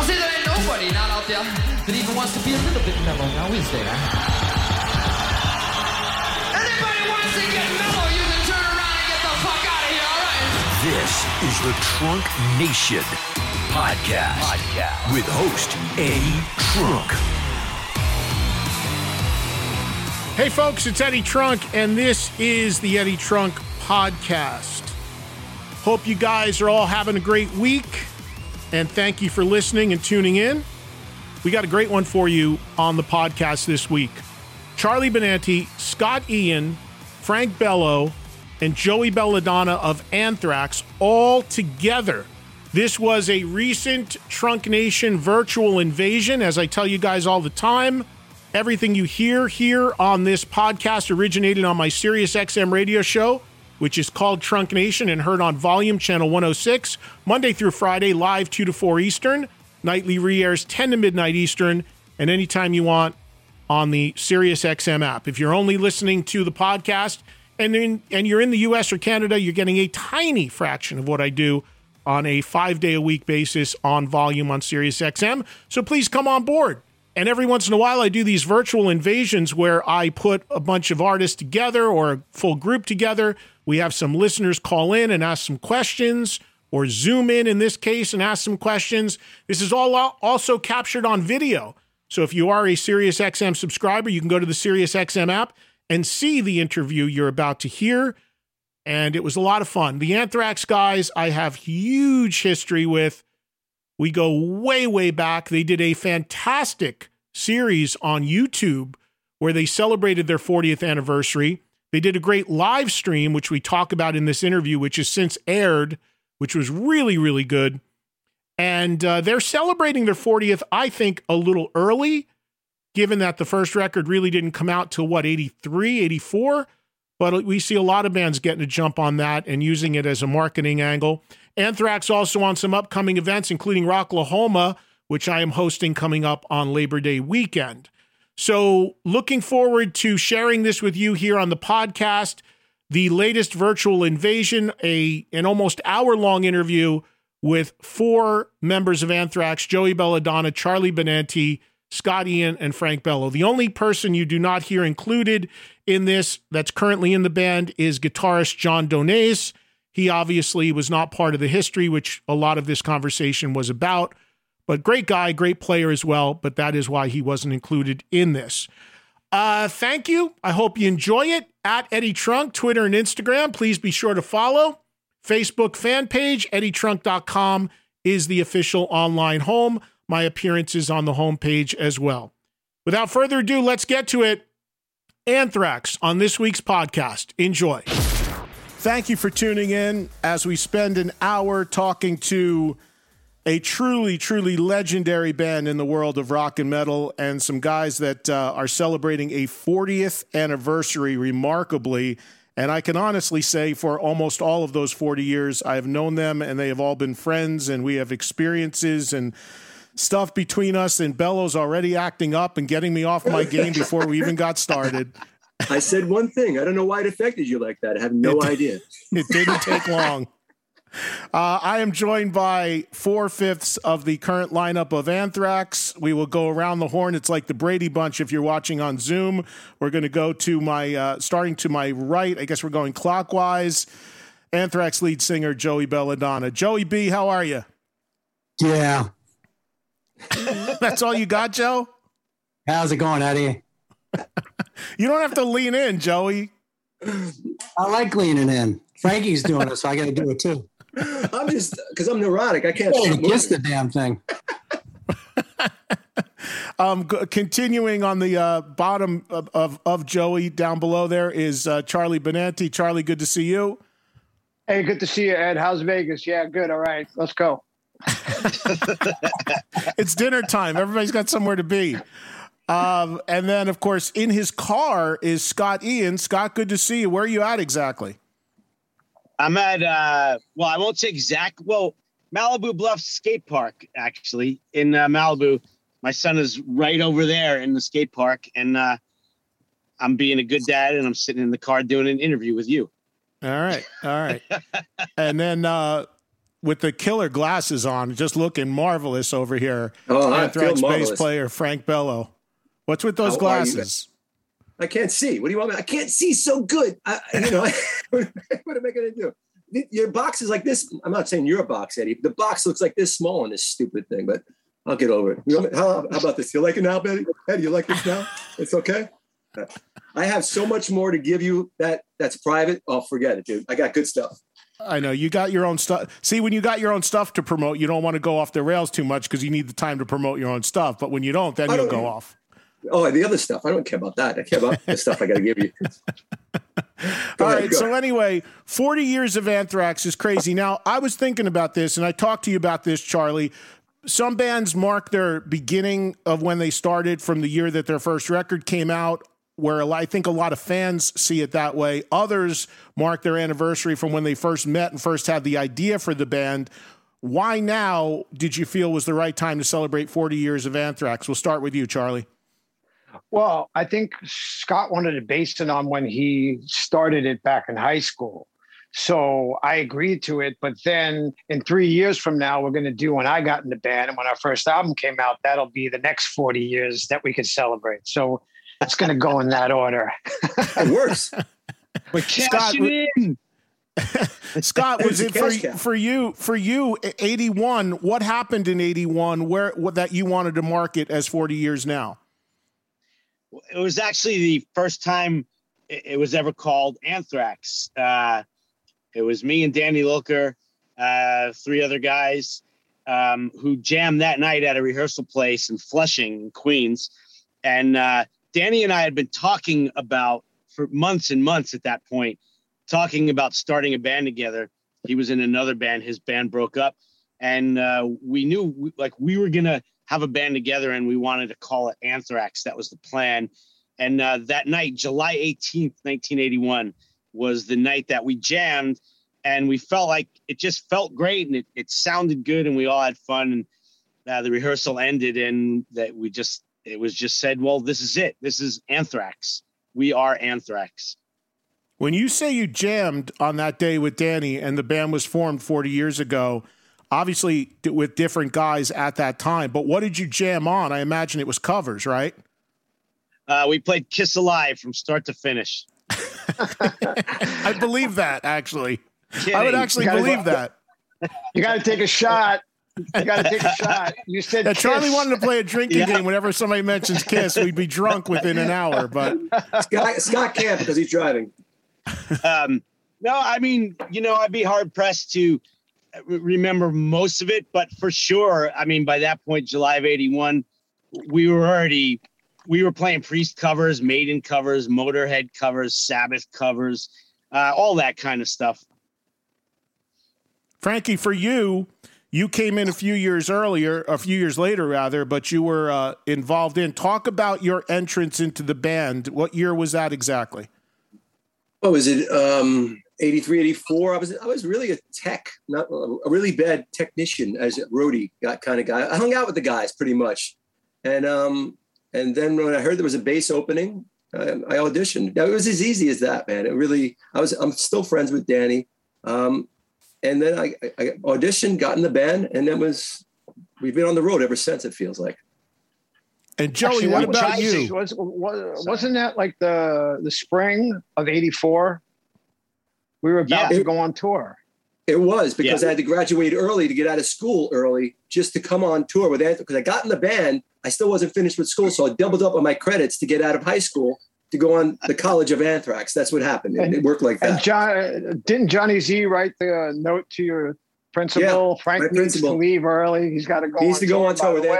I say there ain't nobody not out there that even wants to be a little bit mellow, now is there? Anybody wants to get mellow, you can turn around and get the fuck out of here, alright? This is the Trunk Nation podcast, podcast. with host Eddie Trunk. Hey, folks, it's Eddie Trunk, and this is the Eddie Trunk Podcast. Hope you guys are all having a great week, and thank you for listening and tuning in. We got a great one for you on the podcast this week. Charlie Benante, Scott Ian, Frank Bello, and Joey Belladonna of Anthrax all together. This was a recent Trunk Nation virtual invasion, as I tell you guys all the time. Everything you hear here on this podcast originated on my Sirius XM radio show, which is called Trunk Nation and heard on Volume Channel 106, Monday through Friday, live 2 to 4 Eastern. Nightly re airs 10 to midnight Eastern, and anytime you want on the SiriusXM app. If you're only listening to the podcast and, in, and you're in the US or Canada, you're getting a tiny fraction of what I do on a five day a week basis on volume on SiriusXM. So please come on board. And every once in a while, I do these virtual invasions where I put a bunch of artists together or a full group together. We have some listeners call in and ask some questions, or zoom in in this case and ask some questions. This is all also captured on video. So if you are a SiriusXM subscriber, you can go to the SiriusXM app and see the interview you're about to hear. And it was a lot of fun. The Anthrax guys, I have huge history with. We go way, way back. They did a fantastic series on YouTube where they celebrated their 40th anniversary. They did a great live stream, which we talk about in this interview, which has since aired, which was really, really good. And uh, they're celebrating their 40th, I think, a little early, given that the first record really didn't come out till what, 83, 84? But we see a lot of bands getting a jump on that and using it as a marketing angle. Anthrax also on some upcoming events, including Rocklahoma, which I am hosting coming up on Labor Day weekend. So, looking forward to sharing this with you here on the podcast. The latest virtual invasion, a an almost hour long interview with four members of Anthrax: Joey Belladonna, Charlie Benante, Scott Ian, and Frank Bello. The only person you do not hear included in this that's currently in the band is guitarist Jon Donais. He obviously was not part of the history, which a lot of this conversation was about. But great guy, great player as well. But that is why he wasn't included in this. Uh, thank you. I hope you enjoy it. At Eddie Trunk, Twitter and Instagram. Please be sure to follow. Facebook fan page, eddietrunk.com is the official online home. My appearances on the homepage as well. Without further ado, let's get to it. Anthrax on this week's podcast. Enjoy. Thank you for tuning in as we spend an hour talking to a truly, truly legendary band in the world of rock and metal, and some guys that uh, are celebrating a 40th anniversary remarkably. And I can honestly say, for almost all of those 40 years, I have known them and they have all been friends, and we have experiences and stuff between us, and Bello's already acting up and getting me off my game before we even got started. I said one thing. I don't know why it affected you like that. I have no It- idea. It didn't take long. Uh, I am joined by four fifths of the current lineup of Anthrax. We will go around the horn. It's like the Brady Bunch if you're watching on Zoom. We're going to go to my, uh, starting to my right. I guess we're going clockwise. Anthrax lead singer Joey Belladonna. Joey B, how are you? Yeah. That's all you got, Joe? How's it going, Eddie? You don't have to lean in, Joey. I like leaning in. Frankie's doing it, so I got to do it too. I'm just because I'm neurotic. I can't. Hey, stop kiss the damn thing. Um, g- continuing on the uh, bottom of, of, of Joey down below there is uh, Charlie Benante. Charlie, good to see you. Hey, good to see you, Ed. How's Vegas? Yeah, good. All right, let's go. It's dinner time. Everybody's got somewhere to be. Um, and then, of course, in his car is Scott Ian. Scott, good to see you. Where are you at exactly? I'm at uh well, I won't say exact. Well, Malibu Bluffs skate park actually in uh, Malibu. My son is right over there in the skate park, and uh, I'm being a good dad, and I'm sitting in the car doing an interview with you. All right. All right. and then uh, with the killer glasses on, just looking marvelous over here. Oh, I Anthrax feel bass player Frank Bello. What's with those How are you, glasses? I can't see. What do you want me? I can't see so good. I, you know, what am I going to do? Your box is like this. I'm not saying your box, Eddie. The box looks like this small on this stupid thing, but I'll get over it. You know, how, how about this? You like it now, Betty? Eddie, you like this now? It's okay. I have so much more to give you that that's private. Oh, forget it, dude. I got good stuff. I know you got your own stuff. See, when you got your own stuff to promote, you don't want to go off the rails too much because you need the time to promote your own stuff. But when you don't, then I you'll don't- go off. Oh, and the other stuff. I don't care about that. I care about the stuff I got to give you. All ahead, right. So anyway, 40 years of Anthrax is crazy. Now, I was thinking about this, and I talked to you about this, Charlie. Some bands mark their beginning of when they started from the year that their first record came out. Where I think a lot of fans see it that way. Others mark their anniversary from when they first met and first had the idea for the band. Why now did you feel was the right time to celebrate 40 years of Anthrax? We'll start with you, Charlie. Well, I think Scott wanted to base it on when he started it back in high school. So I agreed to it. But then in three years from now, we're going to do when I got in the band and when our first album came out, that'll be the next 40 years that we could celebrate. So it's going to go in that order. It works. We're Scott, cashing in. Scott, was it for, for you? For you, eighty one. What happened in eighty one? Where what, that you wanted to market as forty years now? It was actually the first time it, was ever called Anthrax. Uh, it was me and Danny Lilker, uh, three other guys um, who jammed that night at a rehearsal place in Flushing, in Queens. And uh, Danny and I had been talking about for months and months at that point, talking about starting a band together. He was in another band, his band broke up. And uh, we knew like we were to have a band together and we wanted to call it Anthrax. That was the plan. And uh, that night, July 18th, 1981, was the night that we jammed. And we felt like it just felt great and it, it sounded good and we all had fun. And uh, the rehearsal ended and that we just, it was just said, well, this is it. This is Anthrax. We are Anthrax. When you say you jammed on that day with Danny and the band was formed forty years ago, obviously with different guys at that time. But what did you jam on? I imagine it was covers, right? Uh, we played Kiss Alive from start to finish. I believe that actually. I would actually believe go- that. You got to take a shot. You got to take a shot. You said Yeah, Charlie wanted to play a drinking game. Whenever somebody mentions Kiss, we'd be drunk within an hour. But Scott, Scott can't because he's driving. um, no, I mean, you know, I'd be hard pressed to re- remember most of it, but for sure, I mean, by that point, July of '81, we were already we were playing Priest covers, Maiden covers, Motorhead covers, Sabbath covers, uh, all that kind of stuff. Frankie, for you, you came in a few years earlier, a few years later, rather, but you were uh, involved in. Talk about your entrance into the band. What year was that exactly? What was it? Um, 83, 84. I was I was really a tech, not a really bad technician as a roadie got kind of guy. I hung out with the guys pretty much, and um and then when I heard there was a bass opening, I, I auditioned. It was as easy as that, man. It really. I was. I'm still friends with Danny, um, and then I, I auditioned, got in the band, and then was we've been on the road ever since. It feels like. And Joey, Actually, what about you? Was, was, wasn't that like the the spring of '84? We were about Yeah. to go on tour. It was because Yeah. I had to graduate early to get out of school early just to come on tour with Anthony. Because I got in the band, I still wasn't finished with school, so I doubled up on my credits to get out of high school to go on the College of Anthrax. That's what happened. It, it worked like And that. John didn't Johnny Z write the note to your principal? Yeah, Frank my needs principal. to leave early. He's got to go. He needs on to go on tour by with the Anth- way.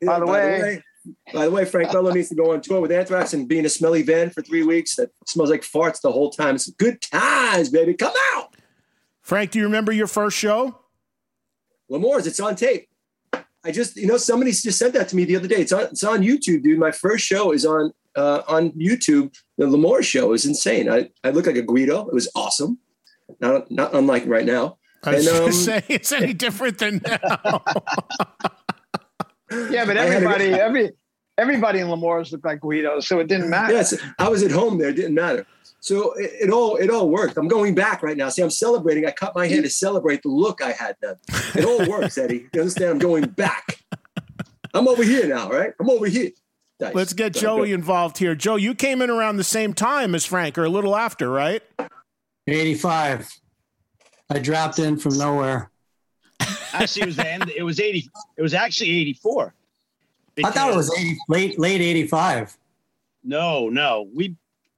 Yeah, by the way, by the way, Frank Bello needs to go on tour with Anthrax and be in a smelly van for three weeks that smells like farts the whole time. It's good times, baby. Come out. Frank, do you remember your first show? L'Amour's, it's on tape. I just, you know, somebody just sent that to me the other day. It's on, it's on YouTube, dude. My first show is on uh, on YouTube. The L'Amour show is insane. I, I look like a Guido. It was awesome. Not not unlike right now. I was And, um, say it's any different than now. yeah, but I had everybody, every everybody in L'Amour's looked like Guido, so it didn't matter. Yes, I was at home there. It didn't matter. So it, it all it all worked. I'm going back right now. See, I'm celebrating. I cut my hair to celebrate the look I had then. It all works, Eddie. You understand? I'm going back. I'm over here now, right? I'm over here. Nice. Let's get Sorry, Joey go. involved here. Joe, you came in around the same time as Frank, or a little after, right? 85. I dropped in from nowhere. Actually, it was the end. It was eighty. It was actually eighty-four. I thought it was 80, late late 85. No, no. We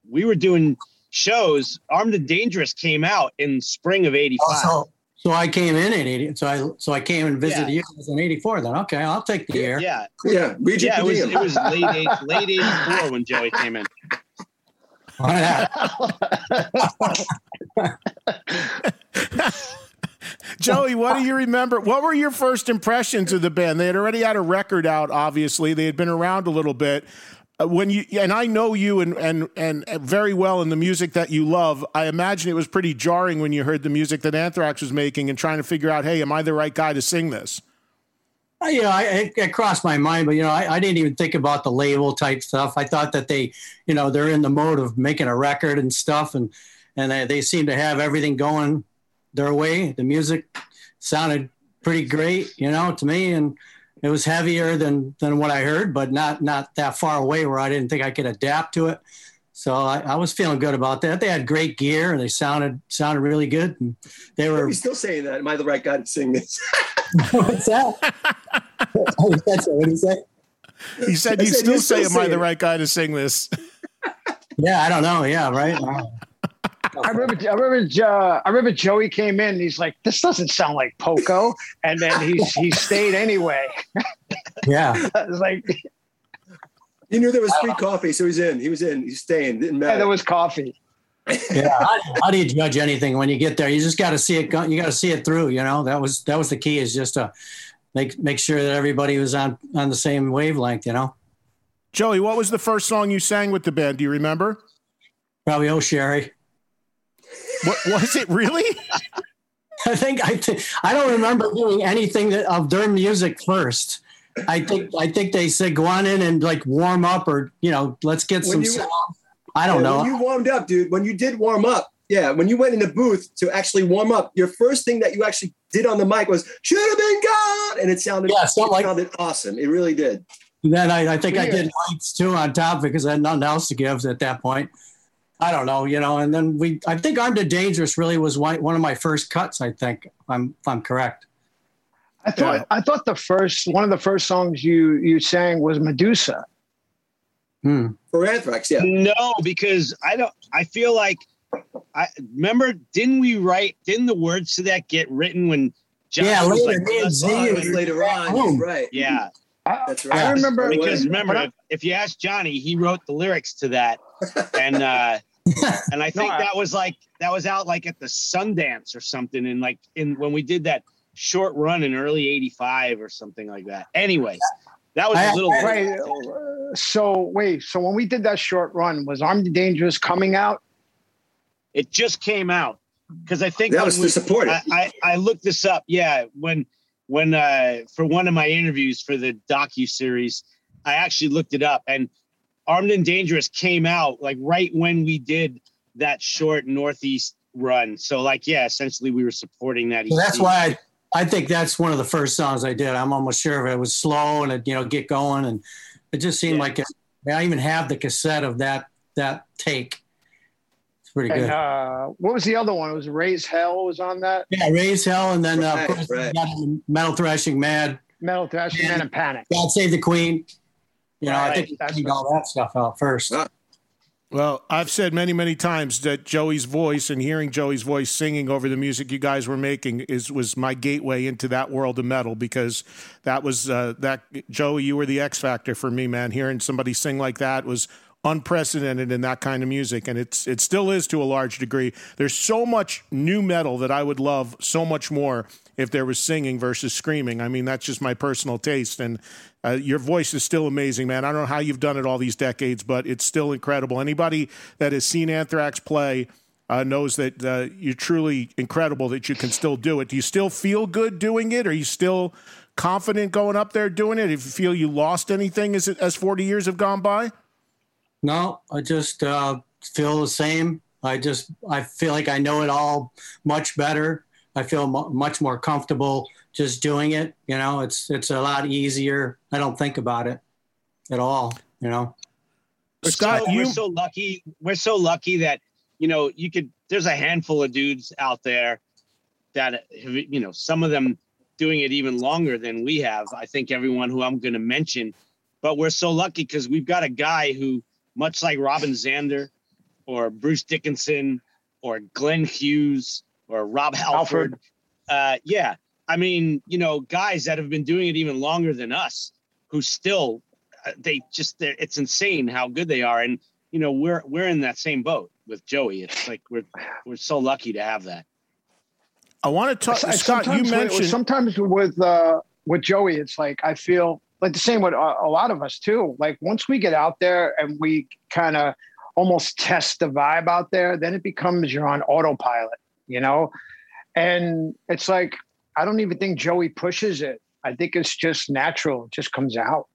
we were doing shows. Armed and Dangerous came out in spring of '85. So, so I came in at 80. So I so I came and visited Yeah. you It was in 84 then. Okay, I'll take the air. Yeah, Yeah, read your yeah. It was it was late eight, late '84 when Joey came in. Oh, Joey, what do you remember? What were your first impressions of the band? They had already had a record out, obviously. They had been around a little bit. Uh, when you and I know you and, and and very well in the music that you love, I imagine it was pretty jarring when you heard the music that Anthrax was making and trying to figure out, hey, am I the right guy to sing this? Uh, You know, I, it, crossed my mind, but you know, I, I didn't even think about the label type stuff. I thought that they, you know, they're in the mode of making a record and stuff, and and they, they seem to have everything going their way. The music sounded pretty great, you know, to me, and it was heavier than than what I heard, but not not that far away where I didn't think I could adapt to it. So I, I was feeling good about that. They had great gear and they sounded sounded really good. And they were Are you still saying that? Am I the right guy to sing this? what's that? That's what he said. He said, I "You said, still "You say, am I the right guy to sing this?" Yeah, I don't know. Yeah, right. I remember, I remember, uh, I remember Joey came in. And he's like, "This doesn't sound like Poco," and then he he stayed anyway. Yeah. I was like, You knew there was free coffee, so he's in. He was in. He's staying. Didn't matter. yeah, there was coffee. yeah. How, how do you judge anything when you get there? You just got to see it. go- You got to see it through. You know, that was that was the key. Is just to make make sure that everybody was on on the same wavelength. You know, Joey, what was the first song you sang with the band? Do you remember? probably oh Sherry. What was it really? I think I think I don't remember doing anything that, of their music first. I think I think they said go on in and like warm up or you know let's get When some. you- sound. I don't Yeah, know. When you warmed up, dude, when you did warm up, yeah, when you went in the booth to actually warm up, your first thing that you actually did on the mic was "should have been gone," and it sounded Yeah, it like- sounded awesome. It really did. then I, I think I did lights too on top because I had nothing else to give at that point. I don't know, you know. And then we, I think Armed and Dangerous really was one, one of my first cuts. I think, if I'm if I'm correct. I thought Yeah. I thought the first one of the first songs you you sang was Medusa. Hmm. For Anthrax, yeah. No, because I don't. I feel like I remember. Didn't we write? Didn't the words to that get written when? Johnny Yeah, was later, like, me and "Let's Z do it it." was later on. Boom. Right. Yeah, I, That's I right. remember because when- remember, I- if, if you ask Johnny, he wrote the lyrics to that, and uh, and I think I- that was like that was out like at the Sundance or something, and like in when we did that short run in early '85 or something like that. Anyways, that was I- a little. Right. So wait. So when we did that short run, was Armed and Dangerous coming out? It just came out because I think That was when to support it. I, I, I looked this up. Yeah, when when uh, for one of my interviews for the docu series, I actually looked it up, and Armed and Dangerous came out like right when we did that short Northeast run. So like, yeah, essentially we were supporting that. So that's why I, I think that's one of the first songs I did. I'm almost sure of it. It was slow and it, you know, get going. And it just seemed like it, I even have the cassette of that, that take. It's pretty good. And uh, what was the other one? It was Raise Hell was on that. yeah. Raise Hell. And then, uh, Right, of course, right. Metal Thrashing Mad, Metal Thrashing Man and Panic. God Save the Queen. You know, I think we that's need all that stuff out first. Well, I've said many, many times that Joey's voice and hearing Joey's voice singing over the music you guys were making is was my gateway into that world of metal because that was uh, that Joey, you were the X factor for me, man. Hearing somebody sing like that was unprecedented in that kind of music, and it's it still is to a large degree. There's so much new metal that I would love so much more if there was singing versus screaming. I mean, that's just my personal taste, and uh, your voice is still amazing, man. I don't know how you've done it all these decades, but it's still incredible. Anybody that has seen Anthrax play. Uh, knows that uh, you're truly incredible that you can still do it. Do you still feel good doing it? Are you still confident going up there doing it? If you feel you lost anything as as 40 years have gone by? No, I just uh, feel the same. I just I feel like I know it all much better. I feel mu much more comfortable just doing it. You know, it's it's a lot easier. I don't think about it at all. You know. We're Scott, so, you- we're so lucky. We're so lucky that you know you could. There's a handful of dudes out there that have, you know some of them doing it even longer than we have. I think everyone who I'm going to mention, but we're so lucky because we've got a guy who, much like Robin Zander, or Bruce Dickinson, or Glenn Hughes, or Rob Halford. Uh, yeah, I mean, you know, guys that have been doing it even longer than us, who still uh, they just it's insane how good they are and you know we're we're in that same boat with joey it's like we're we're so lucky to have that I want to talk, I- Scott. You sometimes with- mentioned sometimes with uh, with Joey, it's like I feel like the same with a, a lot of us too. Like once we get out there and we kind of almost test the vibe out there, then it becomes you're on autopilot, you know. And it's like I don't even think Joey pushes it. I think it's just natural. It just comes out.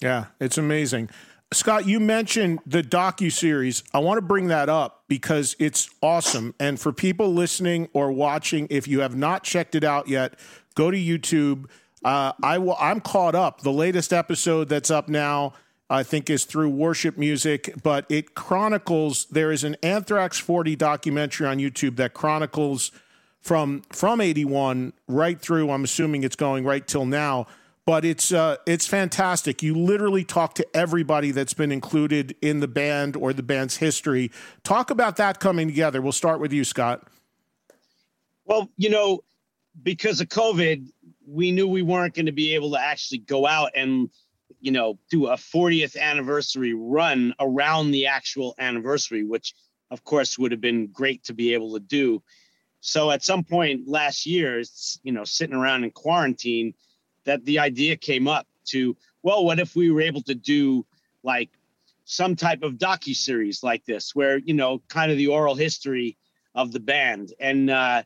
Yeah, it's amazing. Scott, you mentioned the docu series. I want to bring that up because it's awesome. And for people listening or watching, if you have not checked it out yet, go to YouTube. Uh, I will. I'm caught up. The latest episode that's up now, I think, is through Worship Music, but it chronicles. There is an Anthrax 40 documentary on YouTube that chronicles from from 81 right through. I'm assuming it's going right till now but it's uh, it's fantastic. You literally talk to everybody that's been included in the band or the band's history. Talk about that coming together. We'll start with you, Scott. well you know because of covid we knew we weren't going to be able to actually go out and you know do a 40th anniversary run around the actual anniversary which of course would have been great to be able to do. So at some point last year it's you know sitting around in quarantine that the idea came up to well what if we were able to do like some type of docu series like this where you know kind of the oral history of the band. And uh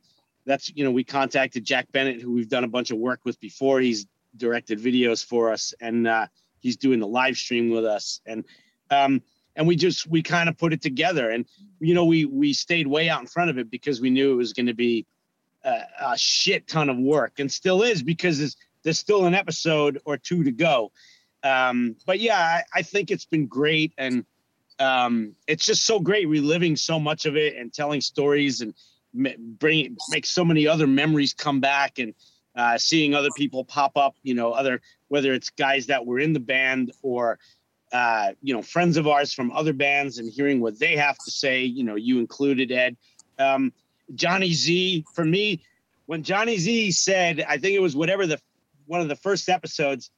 that's you know we contacted jack bennett who we've done a bunch of work with before. He's directed videos for us and uh he's doing the live stream with us. And um and we just we kind of put it together. And you know we we stayed way out in front of it because we knew it was going to be a, a shit ton of work and still is because there's there's still an episode or two to go. Um but yeah i, I think it's been great and um it's just so great reliving so much of it and telling stories and bring make so many other memories come back and uh, seeing other people pop up you know other whether it's guys that were in the band or uh, you know friends of ours from other bands and hearing what they have to say you know you included ed. Um, johnny z for me when johnny z said i think it was whatever the one of the first episodes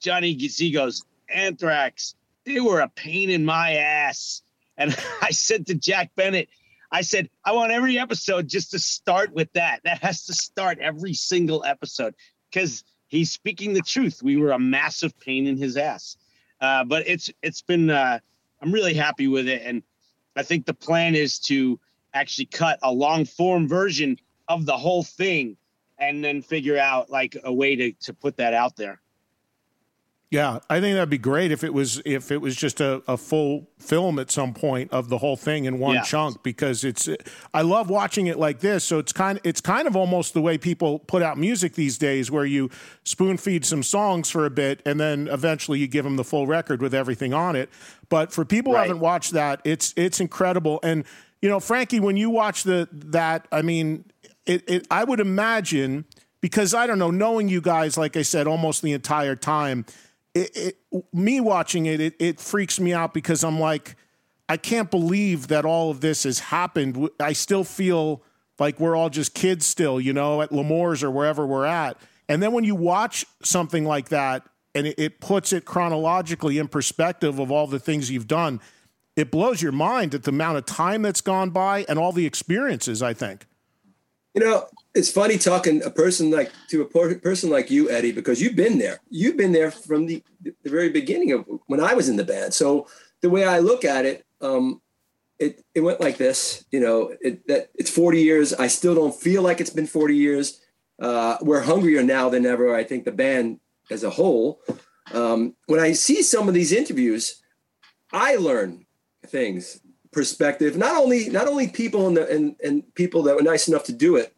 johnny z goes anthrax they were a pain in my ass. And i said to jack bennett I said, I want every episode just to start with that. That has to start every single episode because he's speaking the truth. We were a massive pain in his ass. Uh, but it's it's been uh, I'm really happy with it, and I think the plan is to actually cut a long form version of the whole thing and then figure out like a way to to put that out there. Yeah, I think that'd be great if it was if it was just a, a full film at some point of the whole thing in one Yeah. chunk because it's I love watching it like this. So it's kind it's kind of almost the way people put out music these days, where you spoon feed some songs for a bit and then eventually you give them the full record with everything on it. But for people who haven't watched that, it's it's incredible. And you know, Frankie, when you watch the that, I mean, it, it I would imagine because I don't know, knowing you guys, like I said, almost the entire time, it, it me watching it, it, it freaks me out because I'm like, I can't believe that all of this has happened. I still feel like we're all just kids still, you know, at L'Amour's or wherever we're at. And then when you watch something like that and it, it puts it chronologically in perspective of all the things you've done, it blows your mind at the amount of time that's gone by and all the experiences, I think. You know, it's funny talking a person like to a person like you, Eddie, because you've been there. You've been there from the, the very beginning of when I was in the band. So the way I look at it, um, it it went like this. You know, it, that it's 40 years. I still don't feel like it's been 40 years. Uh, we're hungrier now than ever. I think the band as a whole. Um, when I see some of these interviews, I learn things, perspective. Not only not only people and and, and people that were nice enough to do it,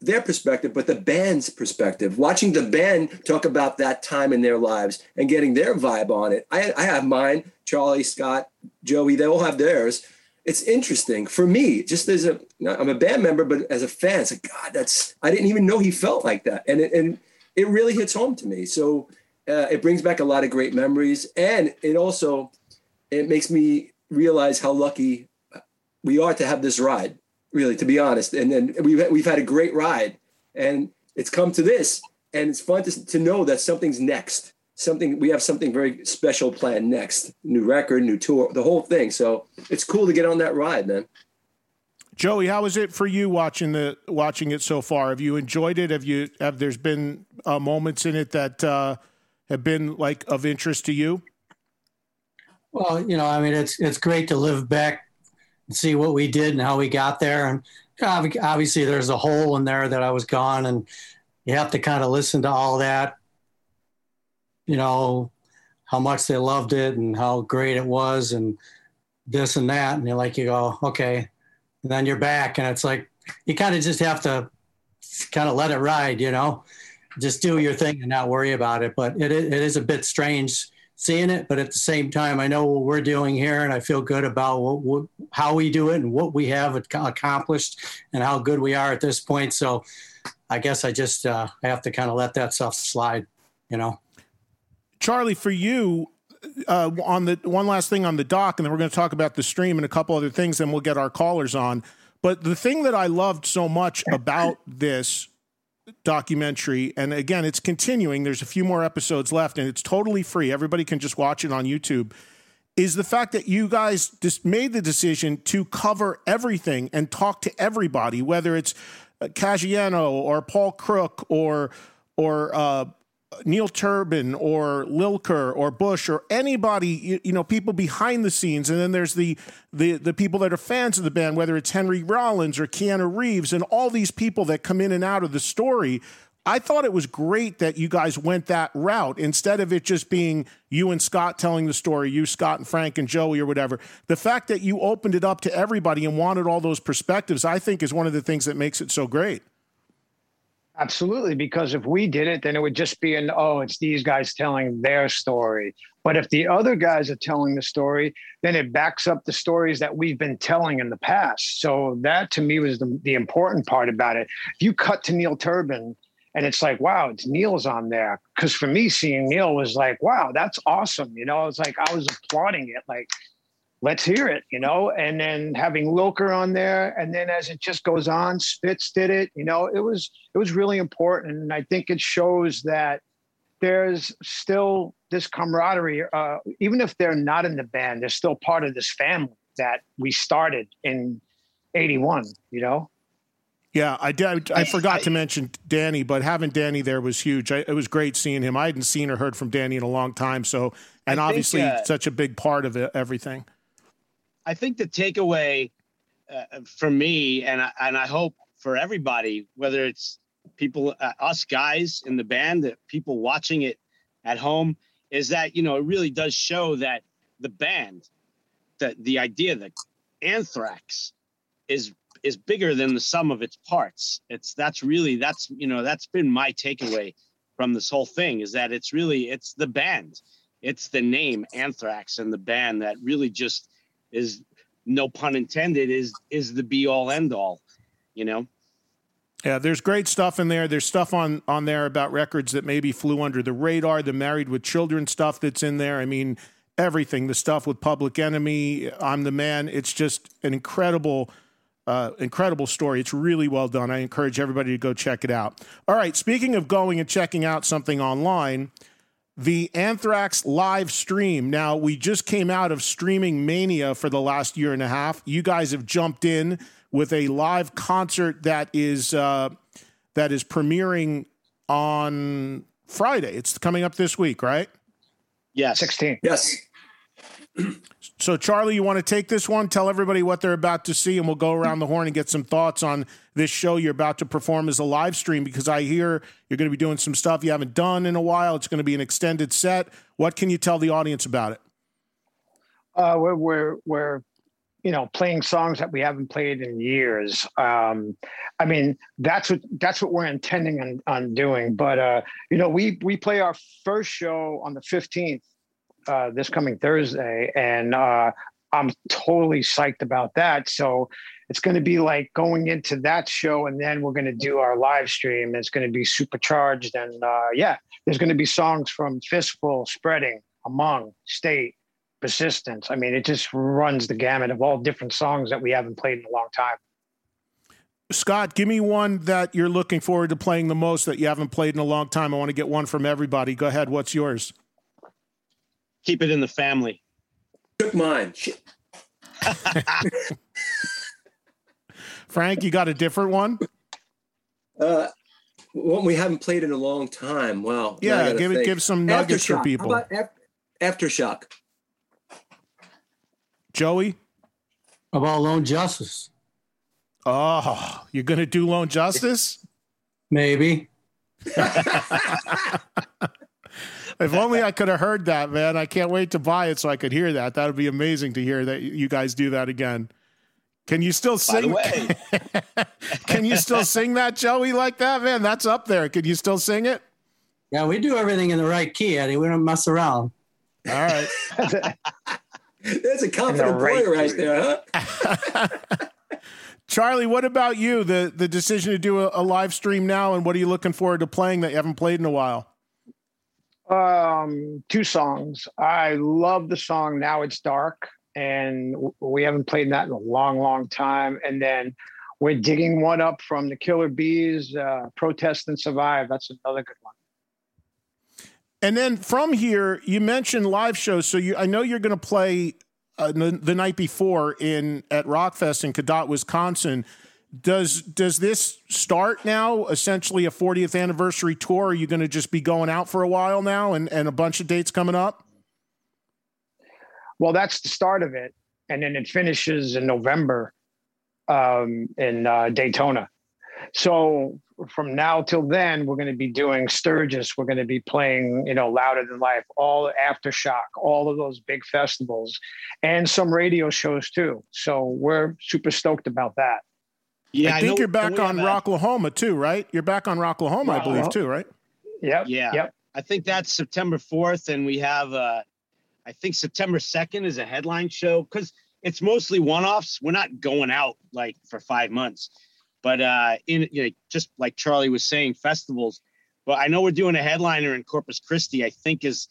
their perspective, but the band's perspective. Watching the band talk about that time in their lives and getting their vibe on it. I, I have mine. Charlie, Scott, Joey, they all have theirs. It's interesting for me. Just as a, I'm a band member, but as a fan, it's like God. That's I didn't even know he felt like that, and it, and it really hits home to me. So uh, it brings back a lot of great memories, and it also it makes me realize how lucky we are to have this ride really to be honest and then we've, we've had a great ride and it's come to this and it's fun to, to know that something's next something we have something very special planned next new record new tour the whole thing so it's cool to get on that ride man Joey, how is it for you watching the watching it so far? Have you enjoyed it? Have you have there's been uh, moments in it that uh, have been like of interest to you? Well, you know, I mean, it's it's great to live back and see what we did and how we got there. And uh, obviously, there's a hole in there that I was gone, and you have to kind of listen to all that. You know, how much they loved it and how great it was, and this and that. And you're like, you go, okay, and then you're back, and it's like you kind of just have to kind of let it ride, you know, just do your thing and not worry about it. But it, it is a bit strange seeing it, but at the same time, I know what we're doing here, and I feel good about what, what, how we do it and what we have accomplished and how good we are at this point. So, I guess I just uh, I have to kind of let that stuff slide, you know. Charlie, for you, uh, on the one last thing on the doc, and then we're going to talk about the stream and a couple other things, and we'll get our callers on. But the thing that I loved so much about this documentary, and again, it's continuing. There's a few more episodes left, and it's totally free. Everybody can just watch it on YouTube. Is the fact that you guys just made the decision to cover everything and talk to everybody, whether it's uh, Caggiano or Paul Crook or or uh, Neil Turbin or Lilker or Bush or anybody, you, you know, people behind the scenes, and then there's the the the people that are fans of the band, whether it's Henry Rollins or Keanu Reeves, and all these people that come in and out of the story. I thought it was great that you guys went that route instead of it just being you and Scott telling the story, you, Scott, and Frank and Joey or whatever. The fact that you opened it up to everybody and wanted all those perspectives, I think, is one of the things that makes it so great. Absolutely, because if we did it, then it would just be an oh, it's these guys telling their story. But if the other guys are telling the story, then it backs up the stories that we've been telling in the past. So that to me was the, the important part about it. If you cut to Neil Turbin and it's like, wow, it's Neil's on there. Because for me, seeing Neil was like, wow, that's awesome. You know, I was like I was applauding it, like, let's hear it, you know, and then having Lilker on there. And then as it just goes on, Spitz did it, you know, it was it was really important. And I think it shows that there's still this camaraderie, uh, even if they're not in the band, they're still part of this family that we started in 81, you know? Yeah, I did. I, forgot to mention Danny, but having Danny there was huge. I, it was great seeing him. I hadn't seen or heard from Danny in a long time. So, and I think, obviously, uh, such a big part of it, everything. I think the takeaway uh, for me, and I, and I hope for everybody, whether it's people, uh, us guys in the band, that people watching it at home, is that you know it really does show that the band, that the idea that Anthrax is is bigger than the sum of its parts. It's that's really that's you know that's been my takeaway from this whole thing is that it's really it's the band, it's the name Anthrax and the band that really just is no pun intended is is the be all end all, you know. Yeah, there's great stuff in there. There's stuff on on there about records that maybe flew under the radar. The Married with Children stuff that's in there. I mean, everything. The stuff with Public Enemy, I'm the Man. It's just an incredible uh, incredible story. It's really well done. I encourage everybody to go check it out. All right, speaking of going and checking out something online, the Anthrax live stream. Now, we just came out of streaming mania for the last year and a half. You guys have jumped in with a live concert that is uh, that is premiering on Friday. It's coming up this week, right? Yes. 16. Yes. So, Charlie, you want to take this one? Tell everybody what they're about to see, and we'll go around the horn and get some thoughts on this show you're about to perform as a live stream because I hear you're going to be doing some stuff you haven't done in a while. It's going to be an extended set. What can you tell the audience about it? Uh, we're, we're, we're, you know, playing songs that we haven't played in years. Um, I mean, that's what that's what we're intending on, on doing. But uh, you know, we we play our first show on the 15th uh, this coming Thursday, and uh, I'm totally psyched about that. So it's going to be like going into that show, and then we're going to do our live stream. It's going to be supercharged, and uh, yeah, there's going to be songs from Fistful, Spreading, Among, State, Persistence. I mean, it just runs the gamut of all different songs that we haven't played in a long time. Scott, give me one that you're looking forward to playing the most that you haven't played in a long time. I want to get one from everybody. Go ahead. What's yours? Keep it in the family. Took mine. Frank, you got a different one? Uh, one we haven't played in a long time. Wow. Yeah, give it, give some nuggets Aftershock. for people. How about Aftershock? Joey? About Lone Justice. Oh, you're going to do Lone Justice? Maybe. if only I could have heard that, man. I can't wait to buy it so I could hear that. That would be amazing to hear that you guys do that again. Can you still sing? Can you still sing that, Joey, like that, man? That's up there. Can you still sing it? Yeah, we do everything in the right key, Eddie. We don't mess around. All right. That's a confident right boy right there, huh? Charlie, what about you? The the decision to do a, a live stream now, and what are you looking forward to playing that you haven't played in a while? Um, two songs. I love the song "Now It's Dark," and we haven't played that in a long, long time. And then we're digging one up from the Killer B's, uh, "Protest and Survive." That's another good one. And then from here, you mentioned live shows. So you, I know you're going to play uh, the, night before in at Rockfest in Cadott, Wisconsin. Does does this start now? Essentially, a 40th anniversary tour. Are you going to just be going out for a while now, and and a bunch of dates coming up? Well, that's the start of it, and then it finishes in November um, in uh, Daytona. So from now till then, we're going to be doing Sturgis. We're going to be playing, you know, Louder Than Life, all Aftershock, all of those big festivals, and some radio shows too. So we're super stoked about that. Yeah, I think I you're back on Rocklahoma too, right? You're back on Rocklahoma, I believe, too, right? Yep. Yeah. Yep. I think that's September 4th, and we have, uh, I think September 2nd is a headline show because it's mostly one-offs. We're not going out like for five months, but uh, in you know, just like Charlie was saying, festivals. But I know we're doing a headliner in Corpus Christi. I think is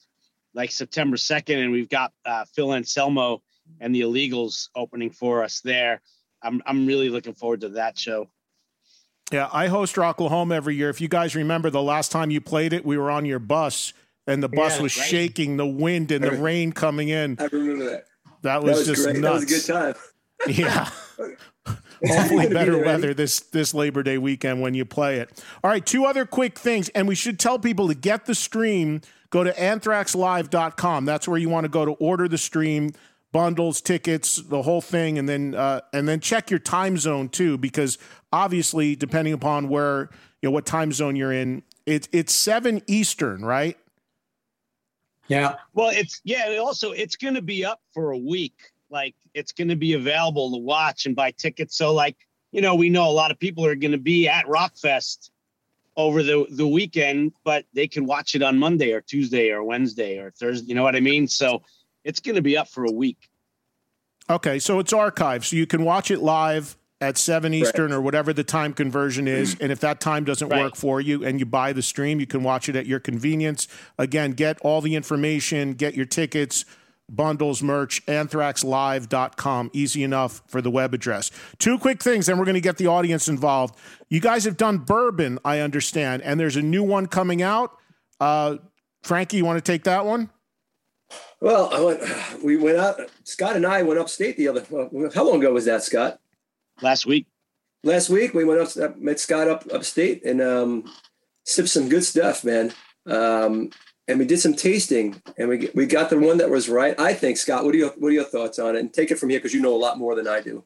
like September 2nd, and we've got uh, Phil Anselmo and the Illegals opening for us there. I'm I'm really looking forward to that show. Yeah, I host Rocklahoma every year. If you guys remember the last time you played it, we were on your bus and the bus yeah, was right. shaking, the wind and the rain coming in. I remember that. That was, that was just great. nuts. That was a good time. Yeah. Hopefully better weather this this Labor Day weekend when you play it. All right, two other quick things and we should tell people to get the stream, go to anthraxlive.com. That's where you want to go to order the stream bundles, tickets, the whole thing, and then uh, and then check your time zone too, because obviously, depending upon where you know what time zone you're in, it's it's seven Eastern, right? Yeah. Well, it's yeah. Also, it's going to be up for a week. Like it's going to be available to watch and buy tickets. So, like you know, we know a lot of people are going to be at Rockfest over the the weekend, but they can watch it on Monday or Tuesday or Wednesday or Thursday. You know what I mean? So it's going to be up for a week. Okay, so it's archived, so you can watch it live at seven Eastern or whatever the time conversion is. And if that time doesn't Right. work for you and you buy the stream, you can watch it at your convenience. Again, get all the information, get your tickets, bundles, merch, anthraxlive.com. Easy enough for the web address. Two quick things, then we're going to get the audience involved. You guys have done bourbon, I understand, and there's a new one coming out. Uh, Frankie, you want to take that one? Well, I went, we went out. Scott and I went upstate the other. Well, how long ago was that, Scott? Last week. Last week we went up, met Scott up upstate and um, sipped some good stuff, man. Um, and we did some tasting, and we we got the one that was right. I think, Scott. What are your what are your thoughts on it? And take it from here because you know a lot more than I do.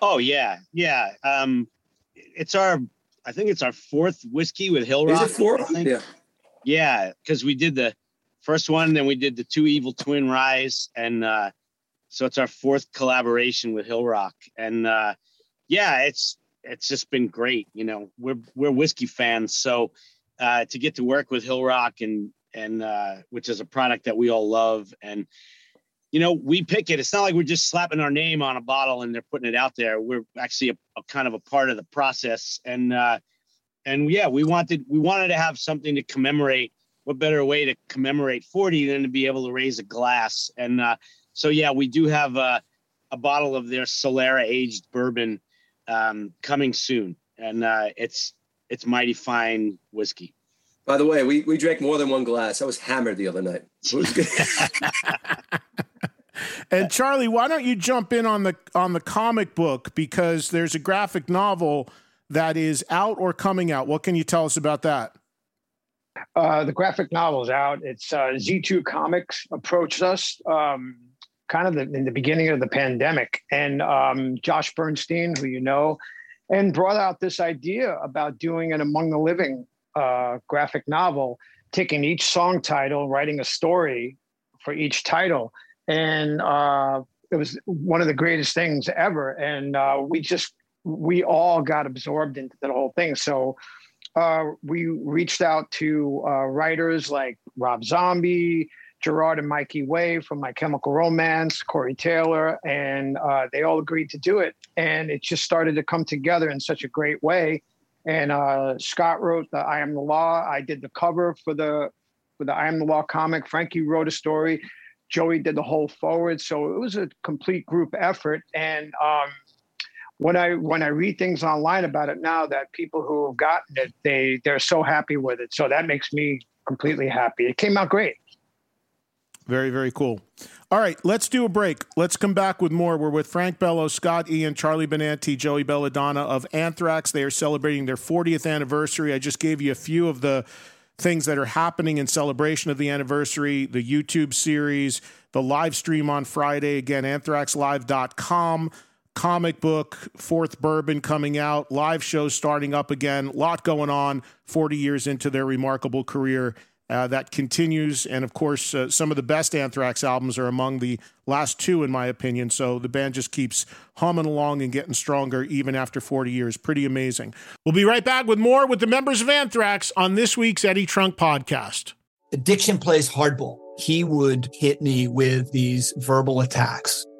Oh yeah, yeah. Um, it's our. I think it's our fourth whiskey with Hillrock. Is it four? I think. Yeah. Yeah, because we did the first one, then we did the two evil twin rise, and uh, so it's our fourth collaboration with Hillrock, and uh, yeah, it's it's just been great. You know, we're we're whiskey fans, so uh, to get to work with Hillrock and and uh, which is a product that we all love, and you know, we pick it. It's not like we're just slapping our name on a bottle and they're putting it out there. We're actually a, a kind of a part of the process, and uh, and yeah, we wanted we wanted to have something to commemorate. What better way to commemorate 40 than to be able to raise a glass? And uh, so yeah, we do have a, a bottle of their Solera aged bourbon um, coming soon, and uh, it's it's mighty fine whiskey. By the way, we we drank more than one glass. I was hammered the other night. It was good. And Charlie, why don't you jump in on the on the comic book because there's a graphic novel that is out or coming out. What can you tell us about that? Uh, the graphic novel's out. It's uh, Z2 Comics approached us um, kind of the, in the beginning of the pandemic, and um, Josh Bernstein, who you know, and brought out this idea about doing an Among the Living uh, graphic novel, taking each song title, writing a story for each title, and uh, it was one of the greatest things ever. And uh, we just we all got absorbed into the whole thing. So uh, we reached out to uh, writers like Rob Zombie, Gerard and Mikey Way from My Chemical Romance, Corey Taylor, and uh, they all agreed to do it. And it just started to come together in such a great way. And uh, Scott wrote the "I Am the Law." I did the cover for the for the "I Am the Law" comic. Frankie wrote a story. Joey did the whole forward. So it was a complete group effort. And um, when I when I read things online about it now, that people who have gotten it, they they're so happy with it. So that makes me completely happy. It came out great. Very, very cool. All right, let's do a break. Let's come back with more. We're with Frank Bello, Scott Ian, Charlie Benante, Joey Belladonna of Anthrax. They are celebrating their 40th anniversary. I just gave you a few of the things that are happening in celebration of the anniversary the YouTube series, the live stream on Friday. Again, anthraxlive.com. Comic book, fourth bourbon coming out, live shows starting up again, lot going on 40 years into their remarkable career. Uh, that continues. And of course, uh, some of the best Anthrax albums are among the last two, in my opinion. So the band just keeps humming along and getting stronger even after 40 years. Pretty amazing. We'll be right back with more with the members of Anthrax on this week's Eddie Trunk podcast. Addiction plays hardball. He would hit me with these verbal attacks.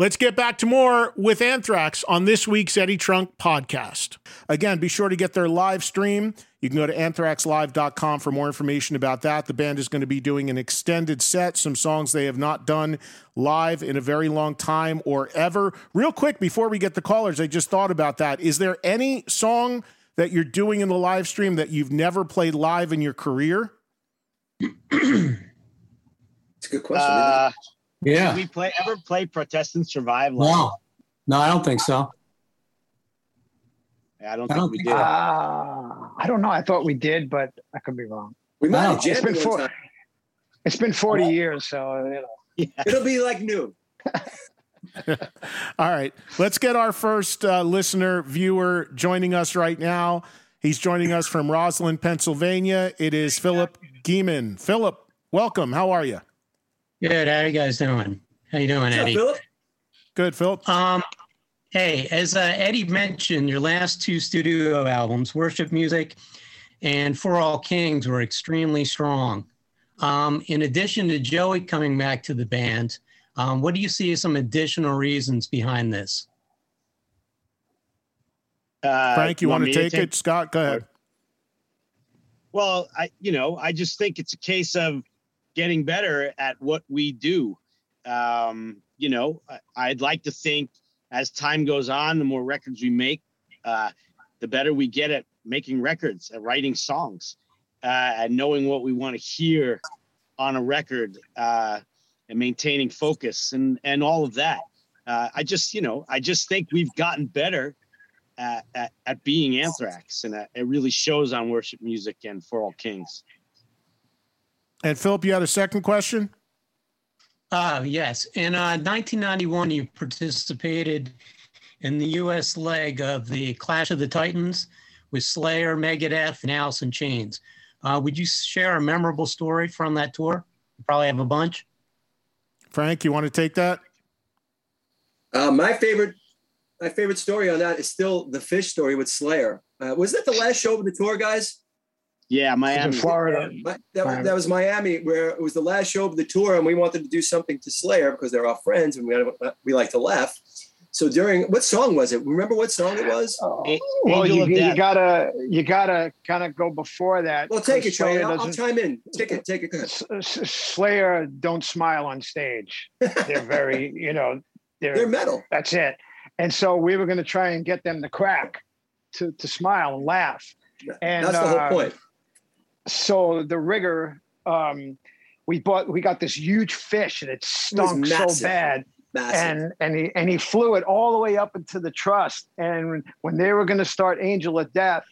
Let's get back to more with Anthrax on this week's Eddie Trunk podcast. Again, be sure to get their live stream. You can go to anthraxlive.com for more information about that. The band is going to be doing an extended set, some songs they have not done live in a very long time or ever. Real quick, before we get the callers, I just thought about that. Is there any song that you're doing in the live stream that you've never played live in your career? It's a good question. Uh, Yeah. Did we play ever play Protest and Survive? live? No, no, I don't think so. I don't I think don't we think did. Uh, I don't know. I thought we did, but I could be wrong. We might Wow. have It's jammed been, it four, one time. it's been 40 years, so you know. It'll be like new. All right, let's get our first uh, listener viewer joining us right now. He's joining us from Roslyn, Pennsylvania. It is Philip Geeman. Philip, welcome. How are you? Good. How you guys doing? How you doing, What's up, Eddie? Philip? Good, Philip. Um, hey, as uh, Eddie mentioned, your last two studio albums, Worship Music and For All Kings, were extremely strong. Um, in addition to Joey coming back to the band, um, what do you see as some additional reasons behind this? Uh, Frank, you want me to take it? Scott, go ahead. Well, I you know I just think it's a case of getting better at what we do. Um, you know, I'd like to think as time goes on, the more records we make, uh, the better we get at making records, at writing songs, uh, and knowing what we want to hear on a record, uh, and maintaining focus and and all of that. Uh, I just you know I just think we've gotten better at, at, at being Anthrax, and it really shows on worship music and for all kings. And Philip, you had a second question? Uh, yes. In uh, 1991, you participated in the U.S. leg of the Clash of the Titans with Slayer, Megadeth, and Alice in Chains. Uh, would you share a memorable story from that tour? You probably have a bunch. Frank, you want to take that? Uh, my favorite, my favorite story on that is still the fish story with Slayer. Uh, was that the last show of the tour, guys? Yeah, Miami, Florida. My- that, was- that was Miami, where it was the last show of the tour, and we wanted to do something to Slayer because they're our friends, and we we like to laugh. So during what song was it? Remember what song it was? A- Well, you, you gotta you gotta kind of go before that. Well, take it, because Charlie. I'll, I'll chime in. Take it. Take it. Go ahead. S- S- Slayer don't smile on stage. They're very, you know, they're, They're metal. That's it. And so we were going to try and get them to crack, to to smile and laugh. And That's the whole uh, point. So the rigger, um, we bought, we got this huge fish, and it stunk so bad. Massive. And and he and he flew it all the way up into the truss. And when they were going to start Angel of Death,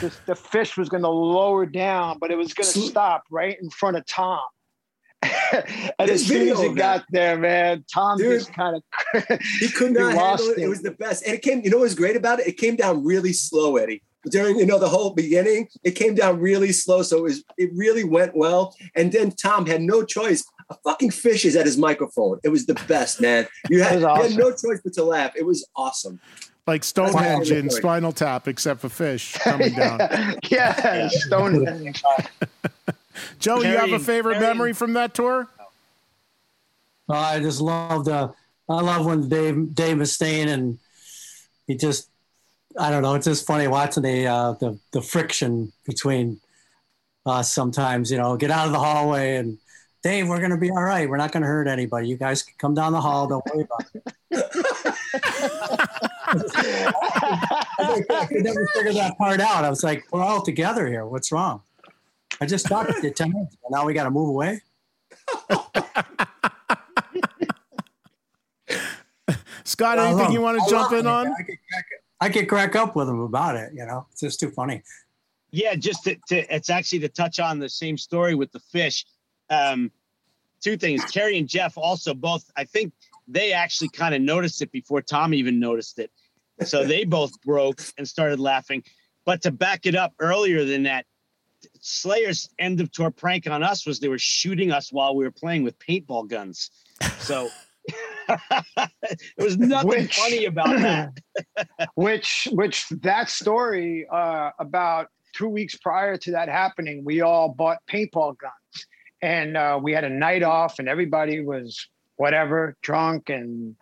the, the fish was going to lower down, but it was going to stop right in front of Tom. and There's as soon as it got there, man, Tom Dude, just kind of He could not lost handle it. It it. was the best. And it came, you know what was great about it? It came down really slow, Eddie. During, you know, the whole beginning, it came down really slow. So it was it really went well. And then Tom had no choice. A fucking fish is at his microphone. It was the best, man. You had, was you had no choice but to laugh. It was awesome. Like Stonehenge That's and Spinal Tap, except for fish coming down. yeah, stone. Joe, you have a favorite very- memory from that tour? I just loved. Uh, I love when Dave Dave Mustaine and he just I don't know. It's just funny watching the uh, the the friction between us sometimes. You know, get out of the hallway and Dave, we're gonna be all right. We're not gonna hurt anybody. You guys can come down the hall. Don't worry about it. I could never figure that part out. I was like, we're all together here. What's wrong? I just talked to you 10 minutes ago. Now we got to move away. Scott, anything you want to jump in on? I could, crack, I could crack up with him about it. You know, it's just too funny. Yeah, just to, to, it's actually to touch on the same story with the fish. Um, two things. Kerry and Jeff also both. I think they actually kind of noticed it before Tom even noticed it. So they both broke and started laughing. But to back it up earlier than that, Slayer's end of tour prank on us was they were shooting us while we were playing with paintball guns. So there was nothing which, funny about that. which, which that story uh, about two weeks prior to that happening, we all bought paintball guns, and uh, we had a night off, and everybody was whatever drunk, and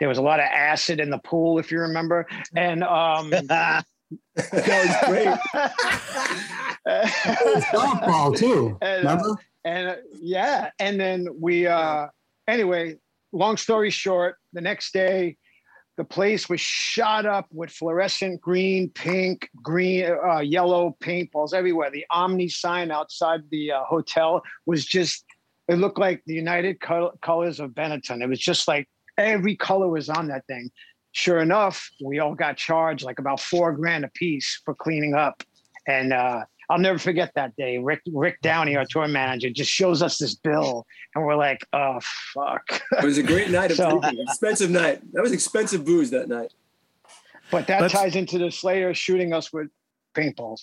there was a lot of acid in the pool, if you remember, and um, that was great. softball too. And, uh, and uh, yeah, and then we uh anyway, long story short, the next day the place was shot up with fluorescent green, pink, green, uh, yellow paintballs everywhere. The Omni sign outside the uh, hotel was just, it looked like the United Col- Colors of Benetton. It was just like every color was on that thing. Sure enough, we all got charged like about four grand a piece for cleaning up. And uh, I'll never forget that day. Rick Rick Downey, our tour manager, just shows us this bill, and we're like, "Oh fuck!" It was a great night of so, drinking. Expensive night. That was expensive booze that night. But that let's, ties into the Slayer shooting us with paintballs.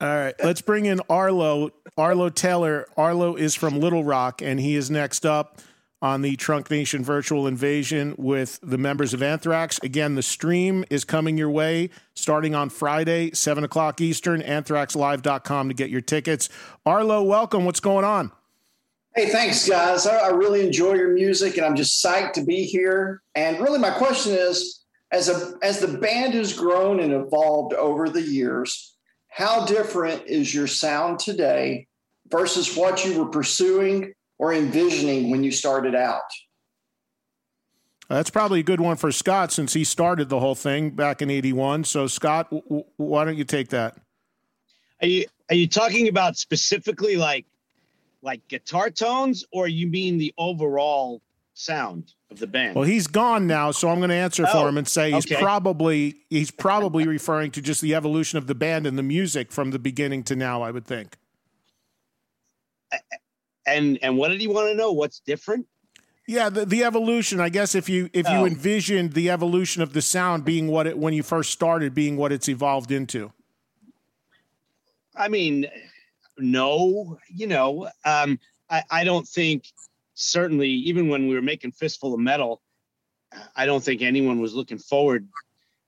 All right, let's bring in Arlo. Arlo Taylor. Arlo is from Little Rock, and he is next up on the Trunk Nation virtual invasion with the members of Anthrax. Again, the stream is coming your way starting on Friday, 7 o'clock Eastern, anthraxlive.com to get your tickets. Arlo, welcome. What's going on? Hey, thanks, guys. I, really enjoy your music, and I'm just psyched to be here. And really, my question is as, a, as the band has grown and evolved over the years, how different is your sound today versus what you were pursuing or envisioning when you started out? That's probably a good one for Scott since he started the whole thing back in 81. So, Scott, w- why don't you take that? Are you, are you talking about specifically like like guitar tones or you mean the overall sound of the band? Well, he's gone now, so I'm going to answer oh, for him and say he's okay. probably he's probably referring to just the evolution of the band and the music from the beginning to now, I would think. And and what did he want to know? What's different? Yeah, the, the evolution. I guess if you if you oh. envisioned the evolution of the sound being what it when you first started being what it's evolved into. I mean, no, you know, um, I, I don't think certainly even when we were making Fistful of Metal, I don't think anyone was looking forward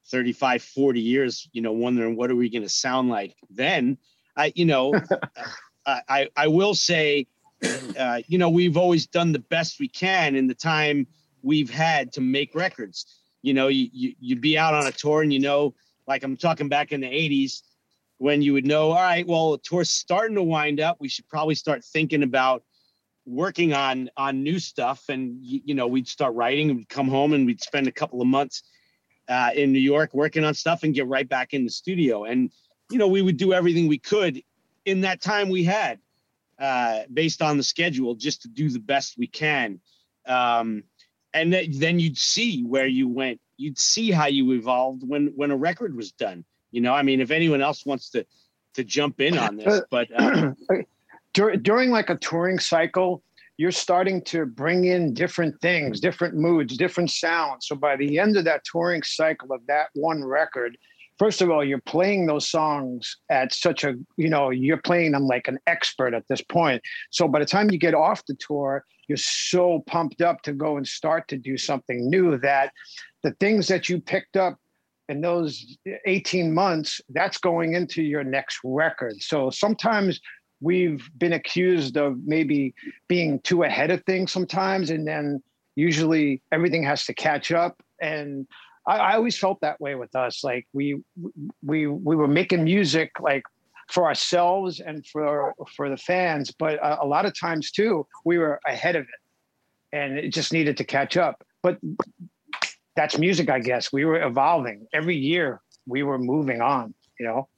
35, 40 years, you know, wondering what are we going to sound like then. I, you know, I, I will say uh, you know, we've always done the best we can in the time we've had to make records. You know, you, you you'd be out on a tour and you know, like I'm talking back in the '80s, when you would know, all right, well, the tour's starting to wind up. We should probably start thinking about working on on new stuff. And you, you know, we'd start writing. and We'd come home and we'd spend a couple of months uh, in New York working on stuff and get right back in the studio. And you know, we would do everything we could in that time we had uh, based on the schedule just to do the best we can. Um, and th- then you'd see where you went. You'd see how you evolved when when a record was done. You know, I mean, if anyone else wants to to jump in on this, but uh, during, during like a touring cycle, you're starting to bring in different things, different moods, different sounds. So by the end of that touring cycle of that one record, first of all, you're playing those songs at such a, you know, you're playing them like an expert at this point. So by the time you get off the tour, you're so pumped up to go and start to do something new that the things that you picked up in those 18 months, that's going into your next record. So sometimes we've been accused of maybe being too ahead of things sometimes, and then usually everything has to catch up. And I, I always felt that way with us. Like we we we were making music like for ourselves and for for the fans, but a, a lot of times too, we were ahead of it, and it just needed to catch up. But that's music, I guess. We were evolving every year. We were moving on. You know.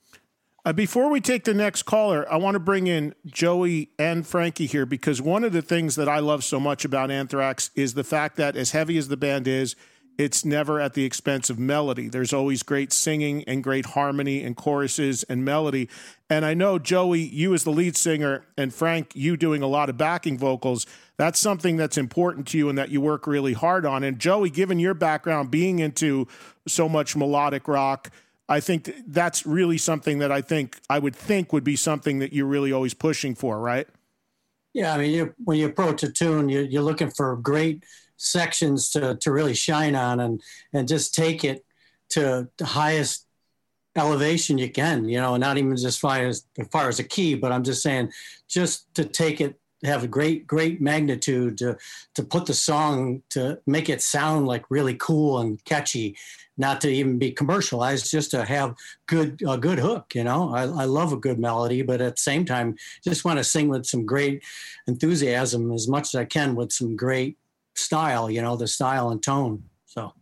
Uh, before we take the next caller, I want to bring in Joey and Frankie here because one of the things that I love so much about Anthrax is the fact that, as heavy as the band is, it's never at the expense of melody. There's always great singing and great harmony and choruses and melody. And I know, Joey, you as the lead singer, and Frank, you doing a lot of backing vocals, that's something that's important to you and that you work really hard on. And Joey, given your background being into so much melodic rock, I think that's really something that I think I would think would be something that you're really always pushing for, right? Yeah, I mean, you, when you approach a tune, you, you're looking for great sections to, to really shine on and, and just take it to the highest elevation you can, you know, not even just far as, as far as a key, but I'm just saying just to take it have a great great magnitude to to put the song to make it sound like really cool and catchy not to even be commercialized, just to have good a good hook. You know, I, I love a good melody, but at the same time, just want to sing with some great enthusiasm as much as I can with some great style. You know, the style and tone. So.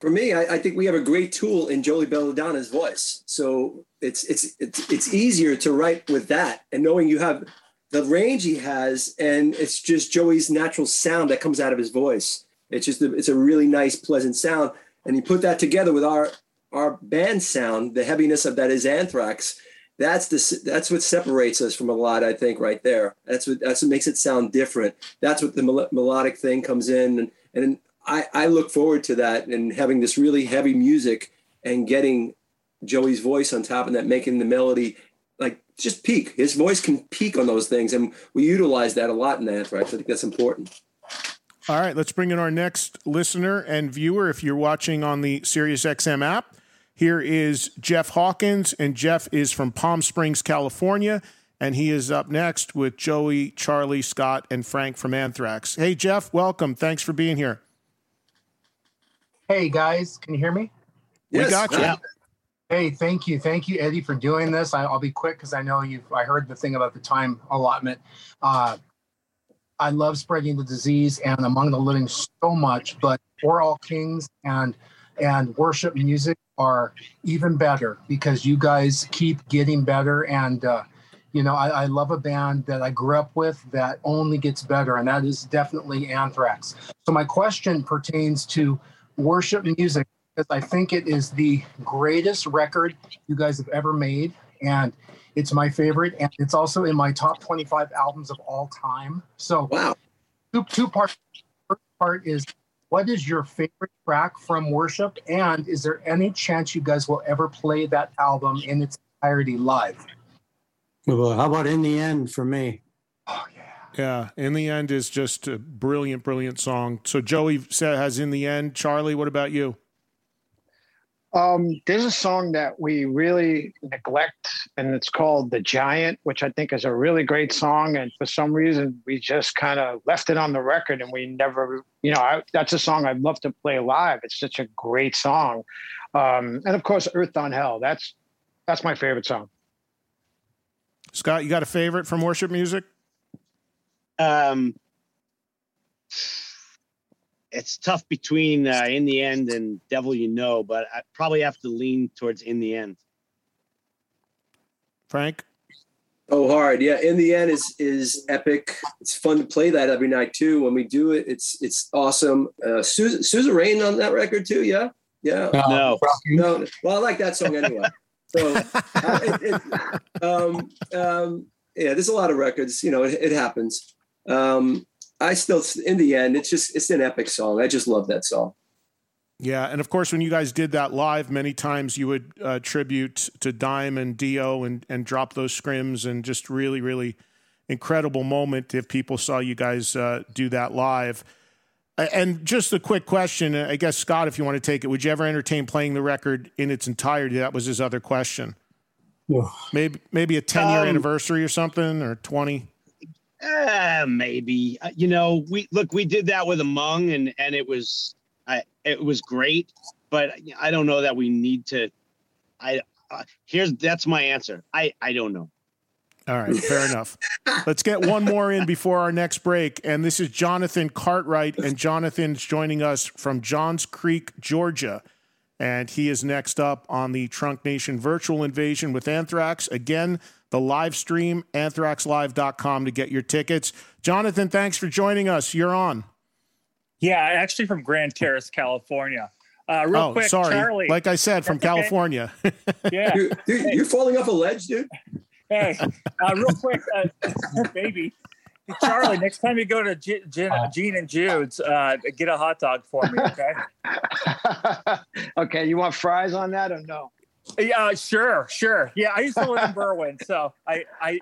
For me, I, I think we have a great tool in Joey Belladonna's voice. So it's it's it's it's easier to write with that, and knowing you have the range he has, and it's just Joey's natural sound that comes out of his voice. It's just a, it's a really nice, pleasant sound and you put that together with our our band sound, the heaviness of that is Anthrax. That's the that's what separates us from a lot. I think right there. That's what that's what makes it sound different. That's what the mel- melodic thing comes in, and and I I look forward to that and having this really heavy music and getting Joey's voice on top of that, making the melody like just peak. His voice can peak on those things, and we utilize that a lot in Anthrax. I think that's important. All right, let's bring in our next listener and viewer. If you're watching on the SiriusXM app, here is Jeff Hawkins, and Jeff is from Palm Springs, California, and he is up next with Joey, Charlie, Scott, and Frank from Anthrax. Hey, Jeff, welcome. Thanks for being here. Hey, guys, can you hear me? Yes. We got you. Yeah. Hey, thank you, thank you, Eddie, for doing this. I, will be quick because I know you've. I heard the thing about the time allotment. Uh, I love spreading the disease and among the living so much, but for all kings and and worship music are even better because you guys keep getting better and uh, you know I, I, love a band that i grew up with that only gets better and that is definitely anthrax so my question pertains to worship music because i think it is the greatest record you guys have ever made and it's my favorite, and it's also in my top 25 albums of all time. So, wow. Two, two parts. First part is what is your favorite track from Worship, and is there any chance you guys will ever play that album in its entirety live? Well, how about in the end for me? Oh yeah. Yeah, in the end is just a brilliant, brilliant song. So Joey has in the end. Charlie, what about you? Um, there's a song that we really neglect, and it's called "The Giant," which I think is a really great song. And for some reason, we just kind of left it on the record, and we never, you know, I, that's a song I'd love to play live. It's such a great song. Um, and of course, "Earth on Hell." That's that's my favorite song. Scott, you got a favorite from worship music? Um, it's tough between uh, in the end and devil you know but i probably have to lean towards in the end. Frank? Oh hard. Yeah in the end is is epic. It's fun to play that every night too. When we do it it's it's awesome. Uh susan suzerain on that record too? Yeah? Yeah? No. No. Well i like that song anyway. So uh, it, it, um, um, yeah there's a lot of records. You know it, it happens. Um, I still, in the end, it's just it's an epic song. I just love that song. Yeah, and of course, when you guys did that live, many times you would uh, tribute to Dime and Dio and and drop those scrims, and just really, really incredible moment if people saw you guys uh, do that live. And just a quick question, I guess Scott, if you want to take it, would you ever entertain playing the record in its entirety? That was his other question. Yeah. Maybe maybe a ten year um, anniversary or something, or twenty. Uh, maybe. Uh, you know, we look. We did that with Among, and and it was. I it was great, but I don't know that we need to. I uh, here's that's my answer. I I don't know. All right, fair enough. Let's get one more in before our next break. And this is Jonathan Cartwright. And Jonathan's joining us from Johns Creek, Georgia. And he is next up on the Trunk Nation virtual invasion with Anthrax. Again, the live stream, anthraxlive.com to get your tickets. Jonathan, thanks for joining us. You're on. Yeah, actually from Grand Terrace, California. Uh, real oh, quick, sorry. Charlie. Like I said, from California. Yeah. Dude, dude, you're falling off a ledge, dude. Hey, uh, real quick, uh, baby. Hey, Charlie, next time you go to G- Gin, Gene and Jude's, uh, get a hot dog for me, okay? okay, you want fries on that or no? Yeah, sure, sure. Yeah, I used to live in Berwyn, so I, I,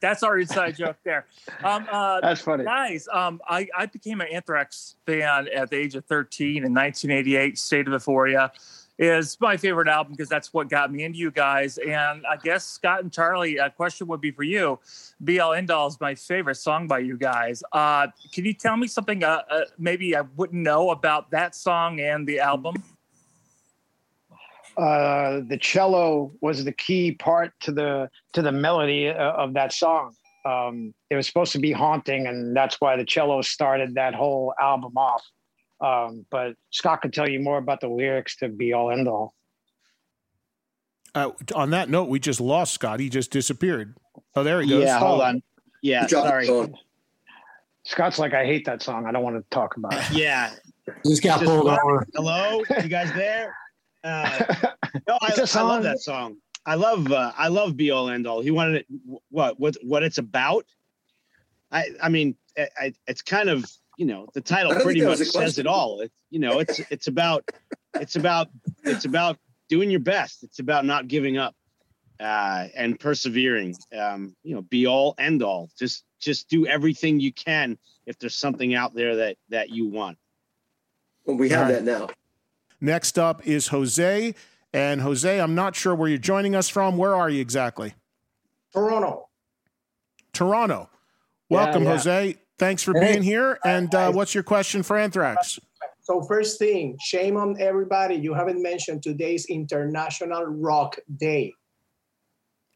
that's our inside joke there. Um, uh, That's funny. Guys, um, I, I became an Anthrax fan at the age of 13 in 1988. State of Euphoria is my favorite album because that's what got me into you guys. And I guess Scott and Charlie, a question would be for you. Be All End All is my favorite song by you guys. Uh, can you tell me something uh, uh, maybe I wouldn't know about that song and the album? Uh, the cello was the key part to the to the melody uh, of that song. Um, it was supposed to be haunting, and that's why the cello started that whole album off. Um, but Scott can tell you more about the lyrics to "Be All End All." Uh, on that note, we just lost Scott. He just disappeared. Oh, there he goes. Yeah, hold Oh. on. Yeah, sorry. Scott's like, I hate that song. I don't want to talk about it. Yeah. Just got Just pulled what? over. Hello, you guys there? Uh, no, I, It's a I love that song. I love uh, I love Be All End All. He wanted it. What what what it's about? I I mean, I, I, it's kind of you know the title pretty much says question. it all. It's you know it's it's about it's about it's about doing your best. It's about not giving up uh, and persevering. Um, you know, be all end all. Just just do everything you can if there's something out there that that you want. Well, we have All right. that now. Next up is Jose. And Jose, I'm not sure where you're joining us from. Where are you exactly? Toronto. Toronto. Welcome, yeah. Jose. Thanks for Hey. being here. And uh, what's your question for Anthrax? So first thing, shame on everybody. You haven't mentioned today's International Rock Day.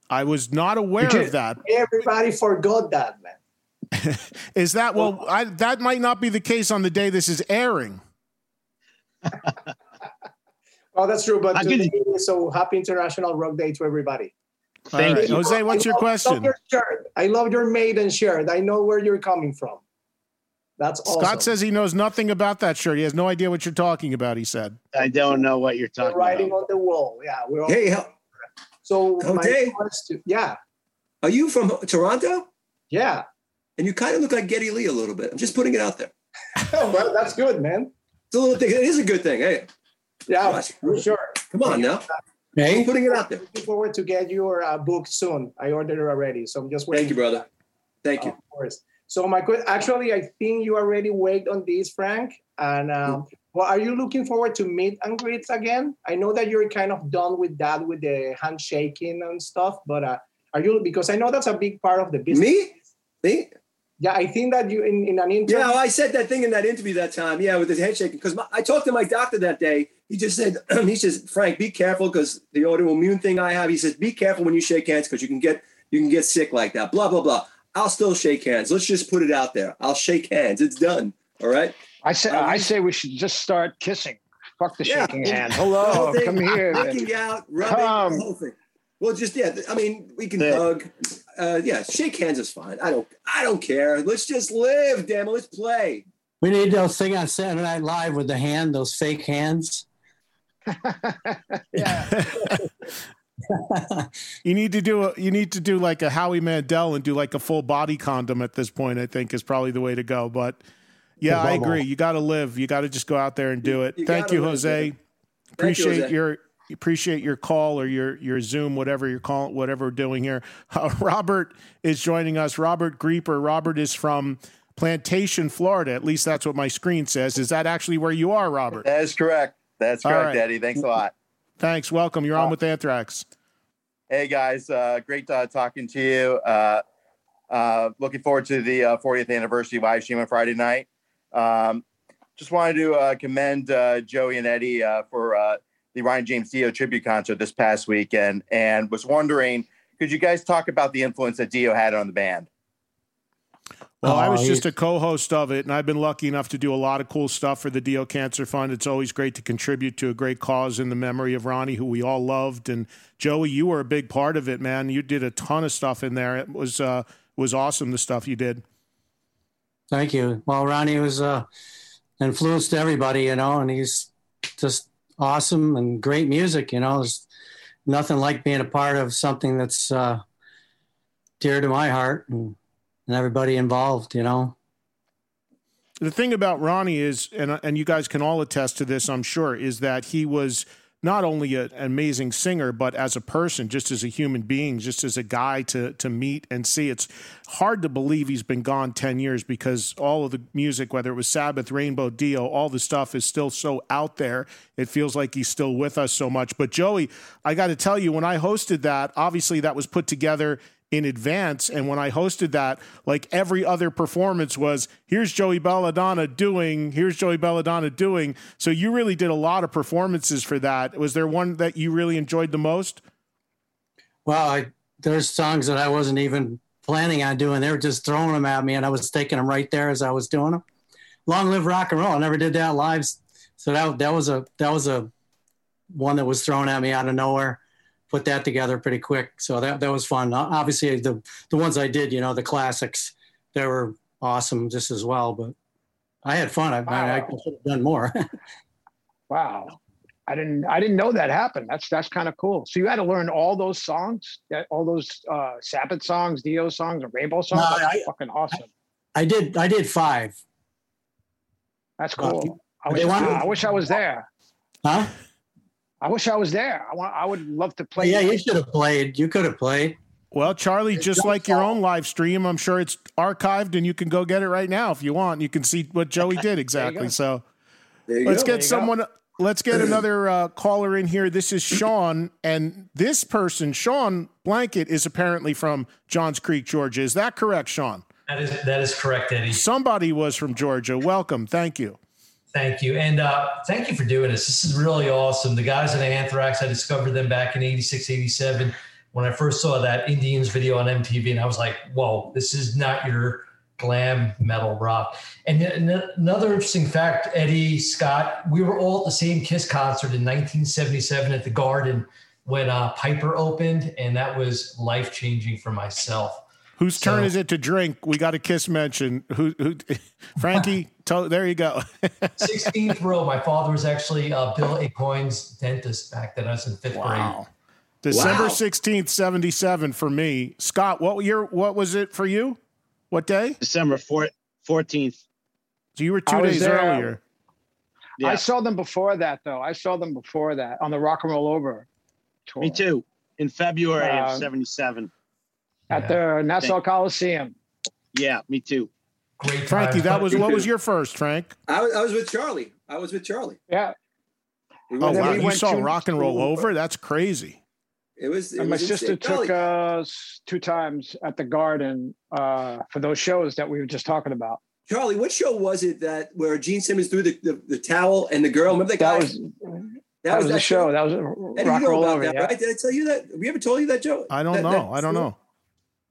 I was not aware of that. Everybody forgot that, man. Is that well? I, that might not be the case on the day this is airing. Oh, that's true. But I could- today, so happy International Rock Day to everybody. All right. Jose, what's your I love- question? Love your shirt. I love your maiden shirt. I know where you're coming from. That's awesome. Scott says he knows nothing about that shirt. He has no idea what you're talking about. He said. I don't know what you're talking writing about. Writing on the wall. Yeah, we're all. Hey, how- so my Jose? question, yeah, are you from Toronto? yeah. And you kind of look like Geddy Lee a little bit. I'm just putting it out there. Oh, well, that's good, man. It's a little thing. It is a good thing. Hey, Yeah, Gosh. for sure. come on now. Hey, I'm putting it out there. Looking forward to get your uh, book soon. I ordered it already, so I'm just waiting. Thank you, brother. Thank you. Of course. So my que- actually, I think you already worked on this, Frank. And um, well, are you looking forward to meet and greets again? I know that you're kind of done with that, with the handshaking and stuff. But uh, are you? Because I know that's a big part of the business. Me? Me? Yeah, I think that you in, in an interview. Yeah, well, I said that thing in that interview that time. Yeah, with his handshaking Because I talked to my doctor that day. He just said, he says, Frank, be careful because the autoimmune thing I have. He says, be careful when you shake hands because you can get you can get sick like that. Blah blah blah. I'll still shake hands. Let's just put it out there. I'll shake hands. It's done. All right. I say I say we should just start kissing. Fuck the Yeah. shaking hand. The Hello, whole thing, come here. Knocking out, rubbing, Come. the whole thing. Well, just yeah. I mean, we can The- hug. Uh, yeah, shake hands is fine. I don't. I don't care. Let's just live. Damn it. Let's play. we need those thing on Saturday Night Live with the hand, those fake hands. You need to do a, you need to do like a Howie Mandel and do like a full body condom at this point. I think is probably the way to go. But yeah, I agree. You got to live. You got to just go out there and do it. You Thank you, live, Jose. baby. Thank you, Appreciate your appreciate your call or your your Zoom, whatever you're calling, whatever we're doing here. Uh, Robert is joining us. Robert Grieper. Robert is from Plantation, Florida. At least that's what my screen says. Is that actually where you are, Robert? That is correct. That's correct, right. Eddie. Thanks a lot. Thanks. Welcome. You're on with Anthrax. Hey guys, uh, great uh, talking to you. Uh, uh, looking forward to the uh, 40th anniversary live stream on Friday night. Um, just wanted to uh, commend uh, Joey and Eddie uh, for uh, the Ronnie James Dio tribute concert this past weekend, and was wondering, could you guys talk about the influence that Dio had on the band? Well, I was just a co-host of it, and I've been lucky enough to do a lot of cool stuff for the Dio Cancer Fund. It's always great to contribute to a great cause in the memory of Ronnie, who we all loved. And Joey, you were a big part of it, man. You did a ton of stuff in there. It was uh, was awesome the stuff you did. Thank you. Well, Ronnie was uh, influenced everybody, you know, and he's just awesome and great music. You know, there's nothing like being a part of something that's uh, dear to my heart and, and everybody involved. You know. The thing about Ronnie is, and and you guys can all attest to this, I'm sure, is that he was not only an amazing singer, but as a person, just as a human being, just as a guy to to meet and see. It's hard to believe he's been gone ten years because all of the music, whether it was Sabbath, Rainbow, Dio, all the stuff is still so out there. It feels like he's still with us so much. But Joey, I got to tell you, when I hosted that, obviously that was put together in advance. And when I hosted that, like every other performance was, here's Joey Belladonna doing, here's Joey Belladonna doing. So you really did a lot of performances for that. Was there one that you really enjoyed the most? Well, I, there's songs that I wasn't even planning on doing. They were just throwing them at me, and I was taking them right there as I was doing them. Long live rock and roll! I never did that live, so that that was a that was a one that was thrown at me out of nowhere put that together pretty quick. So that that was fun. Obviously, the the ones I did, you know, the classics, they were awesome just as well. But I had fun. I, wow. I, I could have done more. wow. I didn't I didn't know that happened. That's that's kind of cool. So you had to learn all those songs, all those uh, Sabbath songs, Dio songs, and Rainbow songs. No, that's I, fucking awesome. I, I, did I did five. That's cool. I, wish, I wish I was there. Huh? I wish I was there. I want. I would love to play. Yeah, you should have played. You could have played. Well, Charlie, just like your own live stream, I'm sure it's archived and you can go get it right now if you want. You can see what Joey did exactly. so let's go. get someone. Go. Let's get another uh, caller in here. This is Sean, and this person, Sean Blanket, is apparently from Johns Creek, Georgia. Is that correct, Sean? That is that is correct, Eddie. Somebody was from Georgia. Welcome. Thank you. Thank you. And uh, thank you for doing this. This is really awesome. The guys in Anthrax, I discovered them back in 86, 87 when I first saw that Indians video on MTV. And I was like, whoa, this is not your glam metal rock. And another interesting fact Eddie, Scott, we were all at the same Kiss concert in 1977 at the Garden when uh, Piper opened. And that was life changing for myself. Whose so, turn is it to drink? We got a kiss mention. Who, who Frankie? To, there you go. 16th row. My father was actually uh, Bill Aucoin's dentist back then. I was in fifth wow. grade. December wow. 16th, 77 for me. Scott, what year, what was it for you? What day? December 4th, 14th. So you were two days there. earlier. Yeah. I saw them before that, though. I saw them before that on the Rock and Roll Over tour. Me too. In February uh, of 77 at yeah. the Nassau Coliseum. Yeah, me too. Great, Frankie. That was what was your first, Frank? I was, I was with Charlie. I was with Charlie. Yeah. Oh wow! You saw rock and roll over? That's crazy. It was. It and my was sister took us two times at the Garden uh, for those shows that we were just talking about. Charlie, what show was it that where Gene Simmons threw the, the, the towel and the girl? Remember that guy? That was, that, that was, was the show. show. That was rock and roll over. That, yeah. right? Did I tell you that? Have we ever told you that, Joe? I don't that, know. I don't know.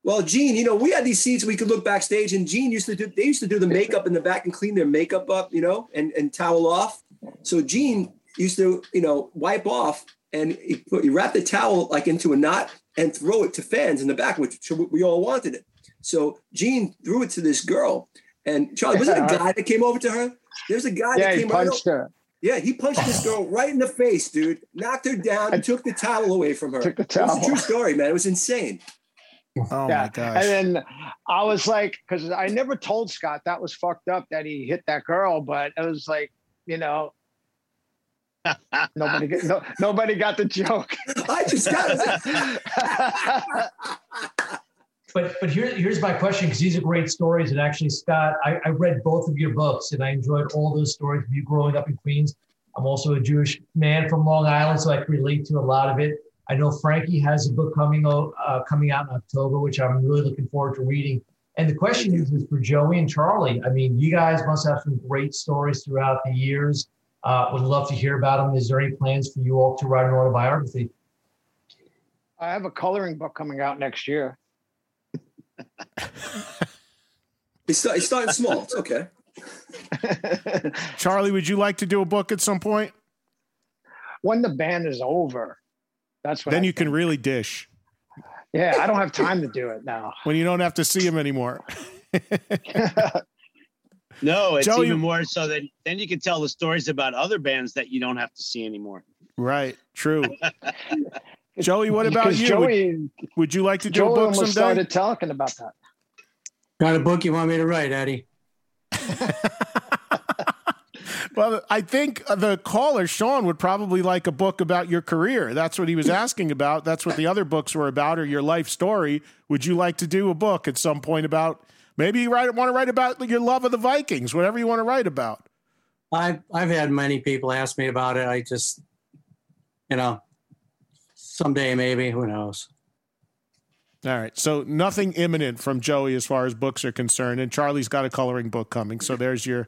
Well, Gene, you know, we had these seats we could look backstage, and Gene used to do. They used to do the makeup in the back and clean their makeup up, you know, and and towel off. So Gene used to, you know, wipe off and he, put, he wrapped the towel like into a knot and throw it to fans in the back, which we all wanted it. So Gene threw it to this girl, and Charlie was it a guy that came over to her? There's a guy yeah, that came he punched right her. Yeah, he punched this girl right in the face, dude. Knocked her down and took the towel away from her. Took the towel. It was a true story, man. It was insane. Oh yeah. my gosh. And then I was like, because I never told Scott that was fucked up that he hit that girl, but it was like, you know, nobody get, no, nobody got the joke. I just got it. but but here, here's my question because these are great stories. And actually, Scott, I, I read both of your books and I enjoyed all those stories of you growing up in Queens. I'm also a Jewish man from Long Island, so I can relate to a lot of it. I know Frankie has a book coming uh, coming out in October, which I'm really looking forward to reading. And the question is, is for Joey and Charlie. I mean, you guys must have some great stories throughout the years. Uh, would love to hear about them. Is there any plans for you all to write an autobiography? I have a coloring book coming out next year. He's, start, he's starting small. It's okay. Charlie, would you like to do a book at some point? When the band is over, that's when Then I you can really dish Yeah, I don't have time to do it now. when you don't have to see him anymore. No, it's Joey- even more so that then you can tell the stories about other bands that you don't have to see anymore. Right. True. Joey, what about you? Joey- would, would you like to do Joey a book almost someday? started talking about that. Got a book you want me to write, Eddie? Well, I think the caller, Sean, would probably like a book about your career. That's what he was asking about. That's what the other books were about, or your life story. Would you like to do a book at some point about maybe you write, want to write about your love of the Vikings, whatever you want to write about? I've I've had many people ask me about it. I just, you know, someday maybe. Who knows? All right. So nothing imminent from Joey as far as books are concerned. And Charlie's got a coloring book coming. So there's your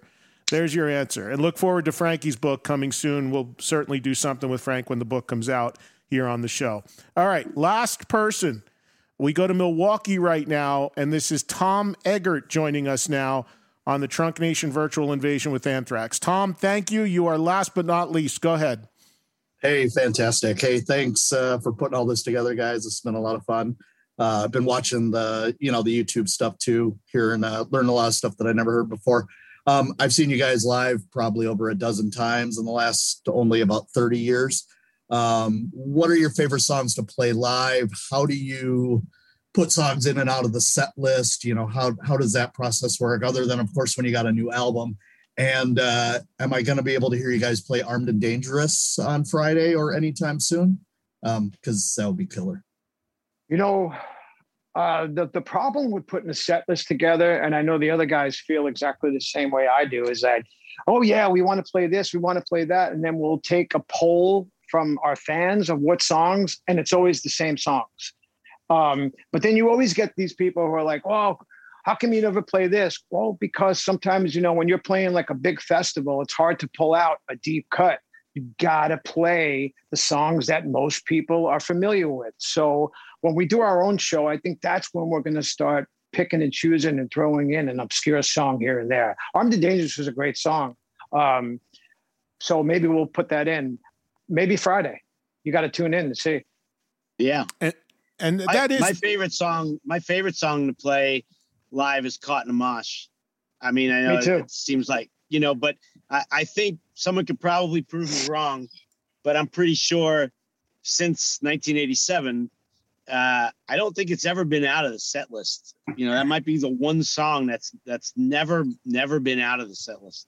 there's your answer. And look forward to Frankie's book coming soon. We'll certainly do something with Frank when the book comes out here on the show. All right. Last person. We go to Milwaukee right now, and this is Tom Eggert joining us now on the Trunk Nation Virtual Invasion with Anthrax. Tom, thank you. You are last but not least. Go ahead. Hey, fantastic. Hey, thanks uh, for putting all this together, guys. It's been a lot of fun. Uh, I've been watching the, you know, the YouTube stuff too here and uh, learned a lot of stuff that I never heard before. Um, I've seen you guys live probably over a dozen times in the last only about 30 years. Um, what are your favorite songs to play live? How do you put songs in and out of the set list? You know, how, how does that process work other than of course, when you got a new album and uh, am I going to be able to hear you guys play Armed and Dangerous on Friday or anytime soon? Because that would be killer. You know, uh, the the problem with putting a set list together, and I know the other guys feel exactly the same way I do, is that, oh yeah, we want to play this, we want to play that, and then we'll take a poll from our fans of what songs, and it's always the same songs. Um, but then you always get these people who are like, well, how come you never play this? Well, because sometimes, you know, when you're playing like a big festival, it's hard to pull out a deep cut. You gotta play the songs that most people are familiar with. So when we do our own show, I think that's when we're gonna start picking and choosing and throwing in an obscure song here and there. Armed and Dangerous was a great song. Um, so maybe we'll put that in. Maybe Friday. You got to tune in to see. Yeah. And, and My- that is my favorite song. My favorite song to play live is "Caught in a Mosh." I mean, I know Me too. it seems like you know, but I, I think someone could probably prove me wrong. But I'm pretty sure since 1987, uh, I don't think it's ever been out of the set list. You know, that might be the one song that's that's never never been out of the set list.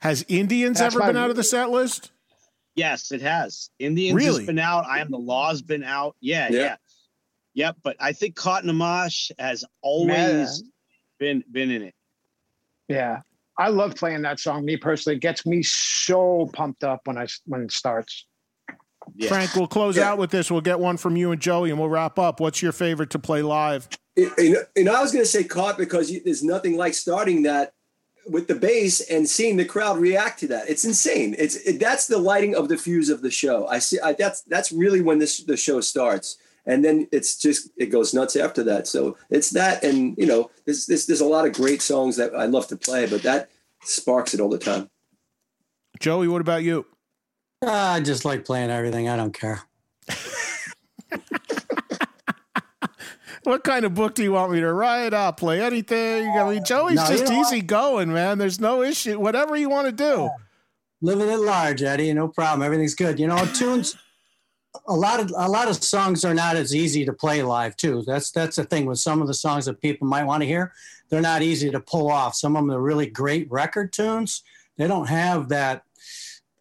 Has Indians That's ever been out of the set list? Yes, it has. Indians Really? has been out. I am the law's been out. Yeah, Yeah. yeah. Yep, but I think Caught in a Mosh has always been been in it. Yeah. I love playing that song. Me personally, it gets me so pumped up when I when it starts. Frank, we'll close out with this. We'll get one from you and Joey, and we'll wrap up. What's your favorite to play live? You you and I was going to say caught because you, there's nothing like starting that with the bass and seeing the crowd react to that. It's insane. It's it, that's the lighting of the fuse of the show. I see. I, that's that's really when this the show starts, and then it's just it goes nuts after that. So it's that, and you know, there's there's, there's a lot of great songs that I love to play, but that sparks it all the time. Joey, what about you? Ah, I just like playing everything. I don't care. What kind of book do you want me to write? I'll play anything. I mean, Joey's No, just easy going, man. There's no issue. Whatever you want to do. Living at large, Eddie. No problem. Everything's good. You know, tunes. A lot of a lot of songs are not as easy to play live too. That's that's the thing with some of the songs that people might want to hear. They're not easy to pull off. Some of them are really great record tunes. They don't have that.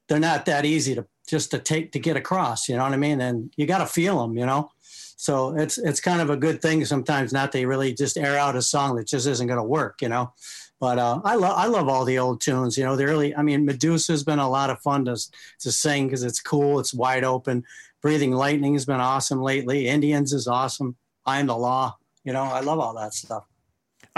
They're not that easy to just to take to get across. You know what I mean? And you got to feel them. You know. So it's it's kind of a good thing sometimes not to really just air out a song that just isn't going to work. You know. But uh, I love I love all the old tunes. You know, the early. I mean, Medusa's been a lot of fun to to sing because it's cool. It's wide open. Breathing Lightning has been awesome lately. Indians is awesome. I'm the Law. You know, I love all that stuff.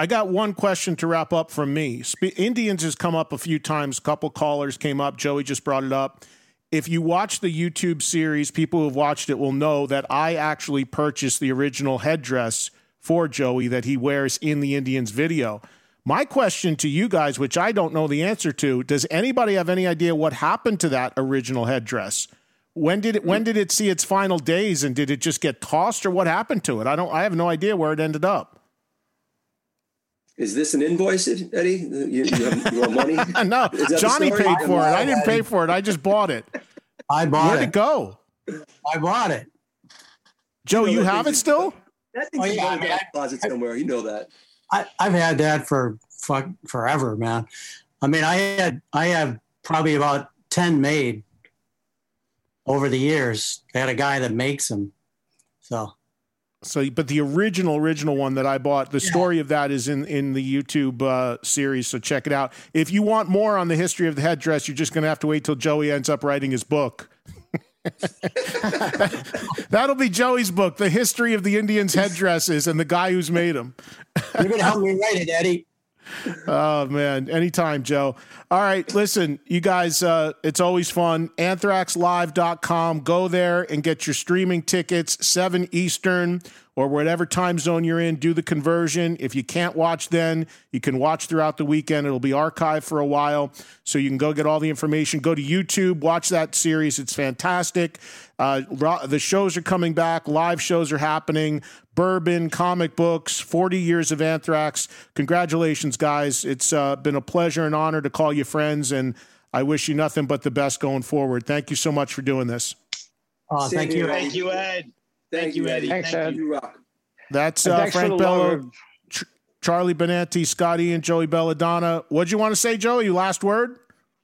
I got one question to wrap up from me. Indians has come up a few times. A couple callers came up. Joey just brought it up. If you watch the YouTube series, people who've watched it will know that I actually purchased the original headdress for Joey that he wears in the Indians video. My question to you guys, which I don't know the answer to, does anybody have any idea what happened to that original headdress? When did it when did it see its final days and did it just get tossed or what happened to it? I don't I have no idea where it ended up. Is this an invoice, Eddie? You, you, have, you want money? no, Is that the Johnny paid for it. I didn't pay for it. I just bought it. I bought Where'd it. it go? I bought it. Joe, You know you have it still? That thing's Oh, in yeah, closet somewhere. You know that. I, I've had that for fuck forever, man. I mean, I had I have probably about ten made over the years. I had a guy that makes them, so So, but the original, original one that I bought, the story of that is in in the YouTube uh, series. So check it out. If you want more on the history of the headdress, you're just going to have to wait till Joey ends up writing his book. That'll be Joey's book, The History of the Indians' Headdresses and the Guy Who's Made Them. you're gonna help me write it, Eddie. Oh man, anytime, Joe. All right, listen, you guys, uh, it's always fun. Anthraxlive.com. Go there and get your streaming tickets, 7 Eastern or whatever time zone you're in. Do the conversion. If you can't watch then, you can watch throughout the weekend. It'll be archived for a while. So you can go get all the information. Go to YouTube, watch that series. It's fantastic. Uh, the shows are coming back, live shows are happening. Bourbon, comic books, 40 years of Anthrax. Congratulations, guys. It's uh, been a pleasure and honor to call you friends, and I wish you nothing but the best going forward. Thank you so much for doing this. Oh, thank you. Eddie. Thank you, Ed. Thank you, Eddie. Thanks, Thank Ed. you, Rock. That's uh, Frank the Bello. Ch- Charlie Benante, Scotty, and Joey Belladonna. What'd you want to say, Joey? Your last word?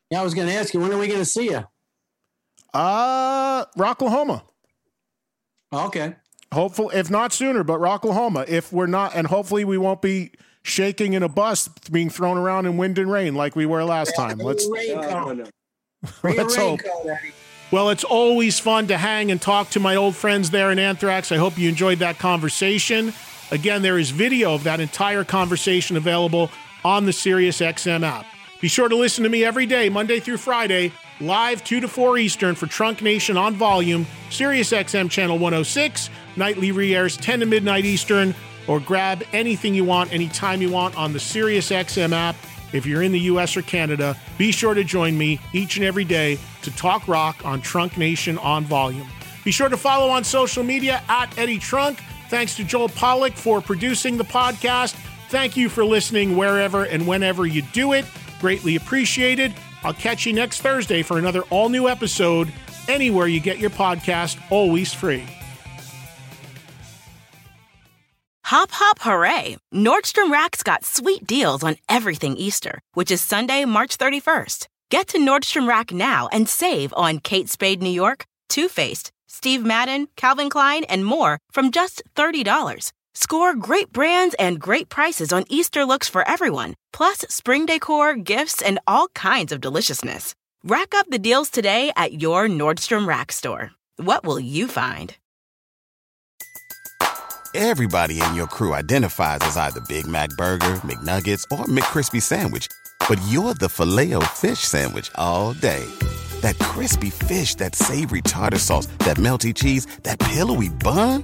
Yeah, I was gonna ask you when are we gonna see you? Uh, Rocklahoma. Okay. Hopefully, if not sooner, but Rocklahoma. If we're not, and hopefully we won't be shaking in a bus being thrown around in wind and rain like we were last time. Let's No, raincoat. no, no. Bring a let's hope. Well, it's always fun to hang and talk to my old friends there in Anthrax. I hope you enjoyed that conversation. Again, there is video of that entire conversation available on the SiriusXM app. Be sure to listen to me every day, Monday through Friday, live 2 to 4 Eastern for Trunk Nation on volume, SiriusXM channel 106, nightly re-airs 10 to midnight Eastern, or grab anything you want anytime you want on the SiriusXM app. If you're in the US or Canada, be sure to join me each and every day to talk rock on Trunk Nation on volume. Be sure to follow on social media at Eddie Trunk. Thanks to Joel Pollock for producing the podcast. Thank you for listening wherever and whenever you do it. Greatly appreciated. I'll catch you next Thursday for another all new episode. Anywhere you get your podcast, always free. Hop, hop, hooray! Nordstrom Rack's got sweet deals on everything Easter, which is Sunday, March 31st. Get to Nordstrom Rack now and save on Kate Spade New York, Too Faced, Steve Madden, Calvin Klein, and more from just $30. Score great brands and great prices on Easter looks for everyone, plus spring decor, gifts, and all kinds of deliciousness. Rack up the deals today at your Nordstrom Rack store. What will you find? Everybody in your crew identifies as either Big Mac Burger, McNuggets, or McCrispy Sandwich. But you're the filet fish Sandwich all day. That crispy fish, that savory tartar sauce, that melty cheese, that pillowy bun.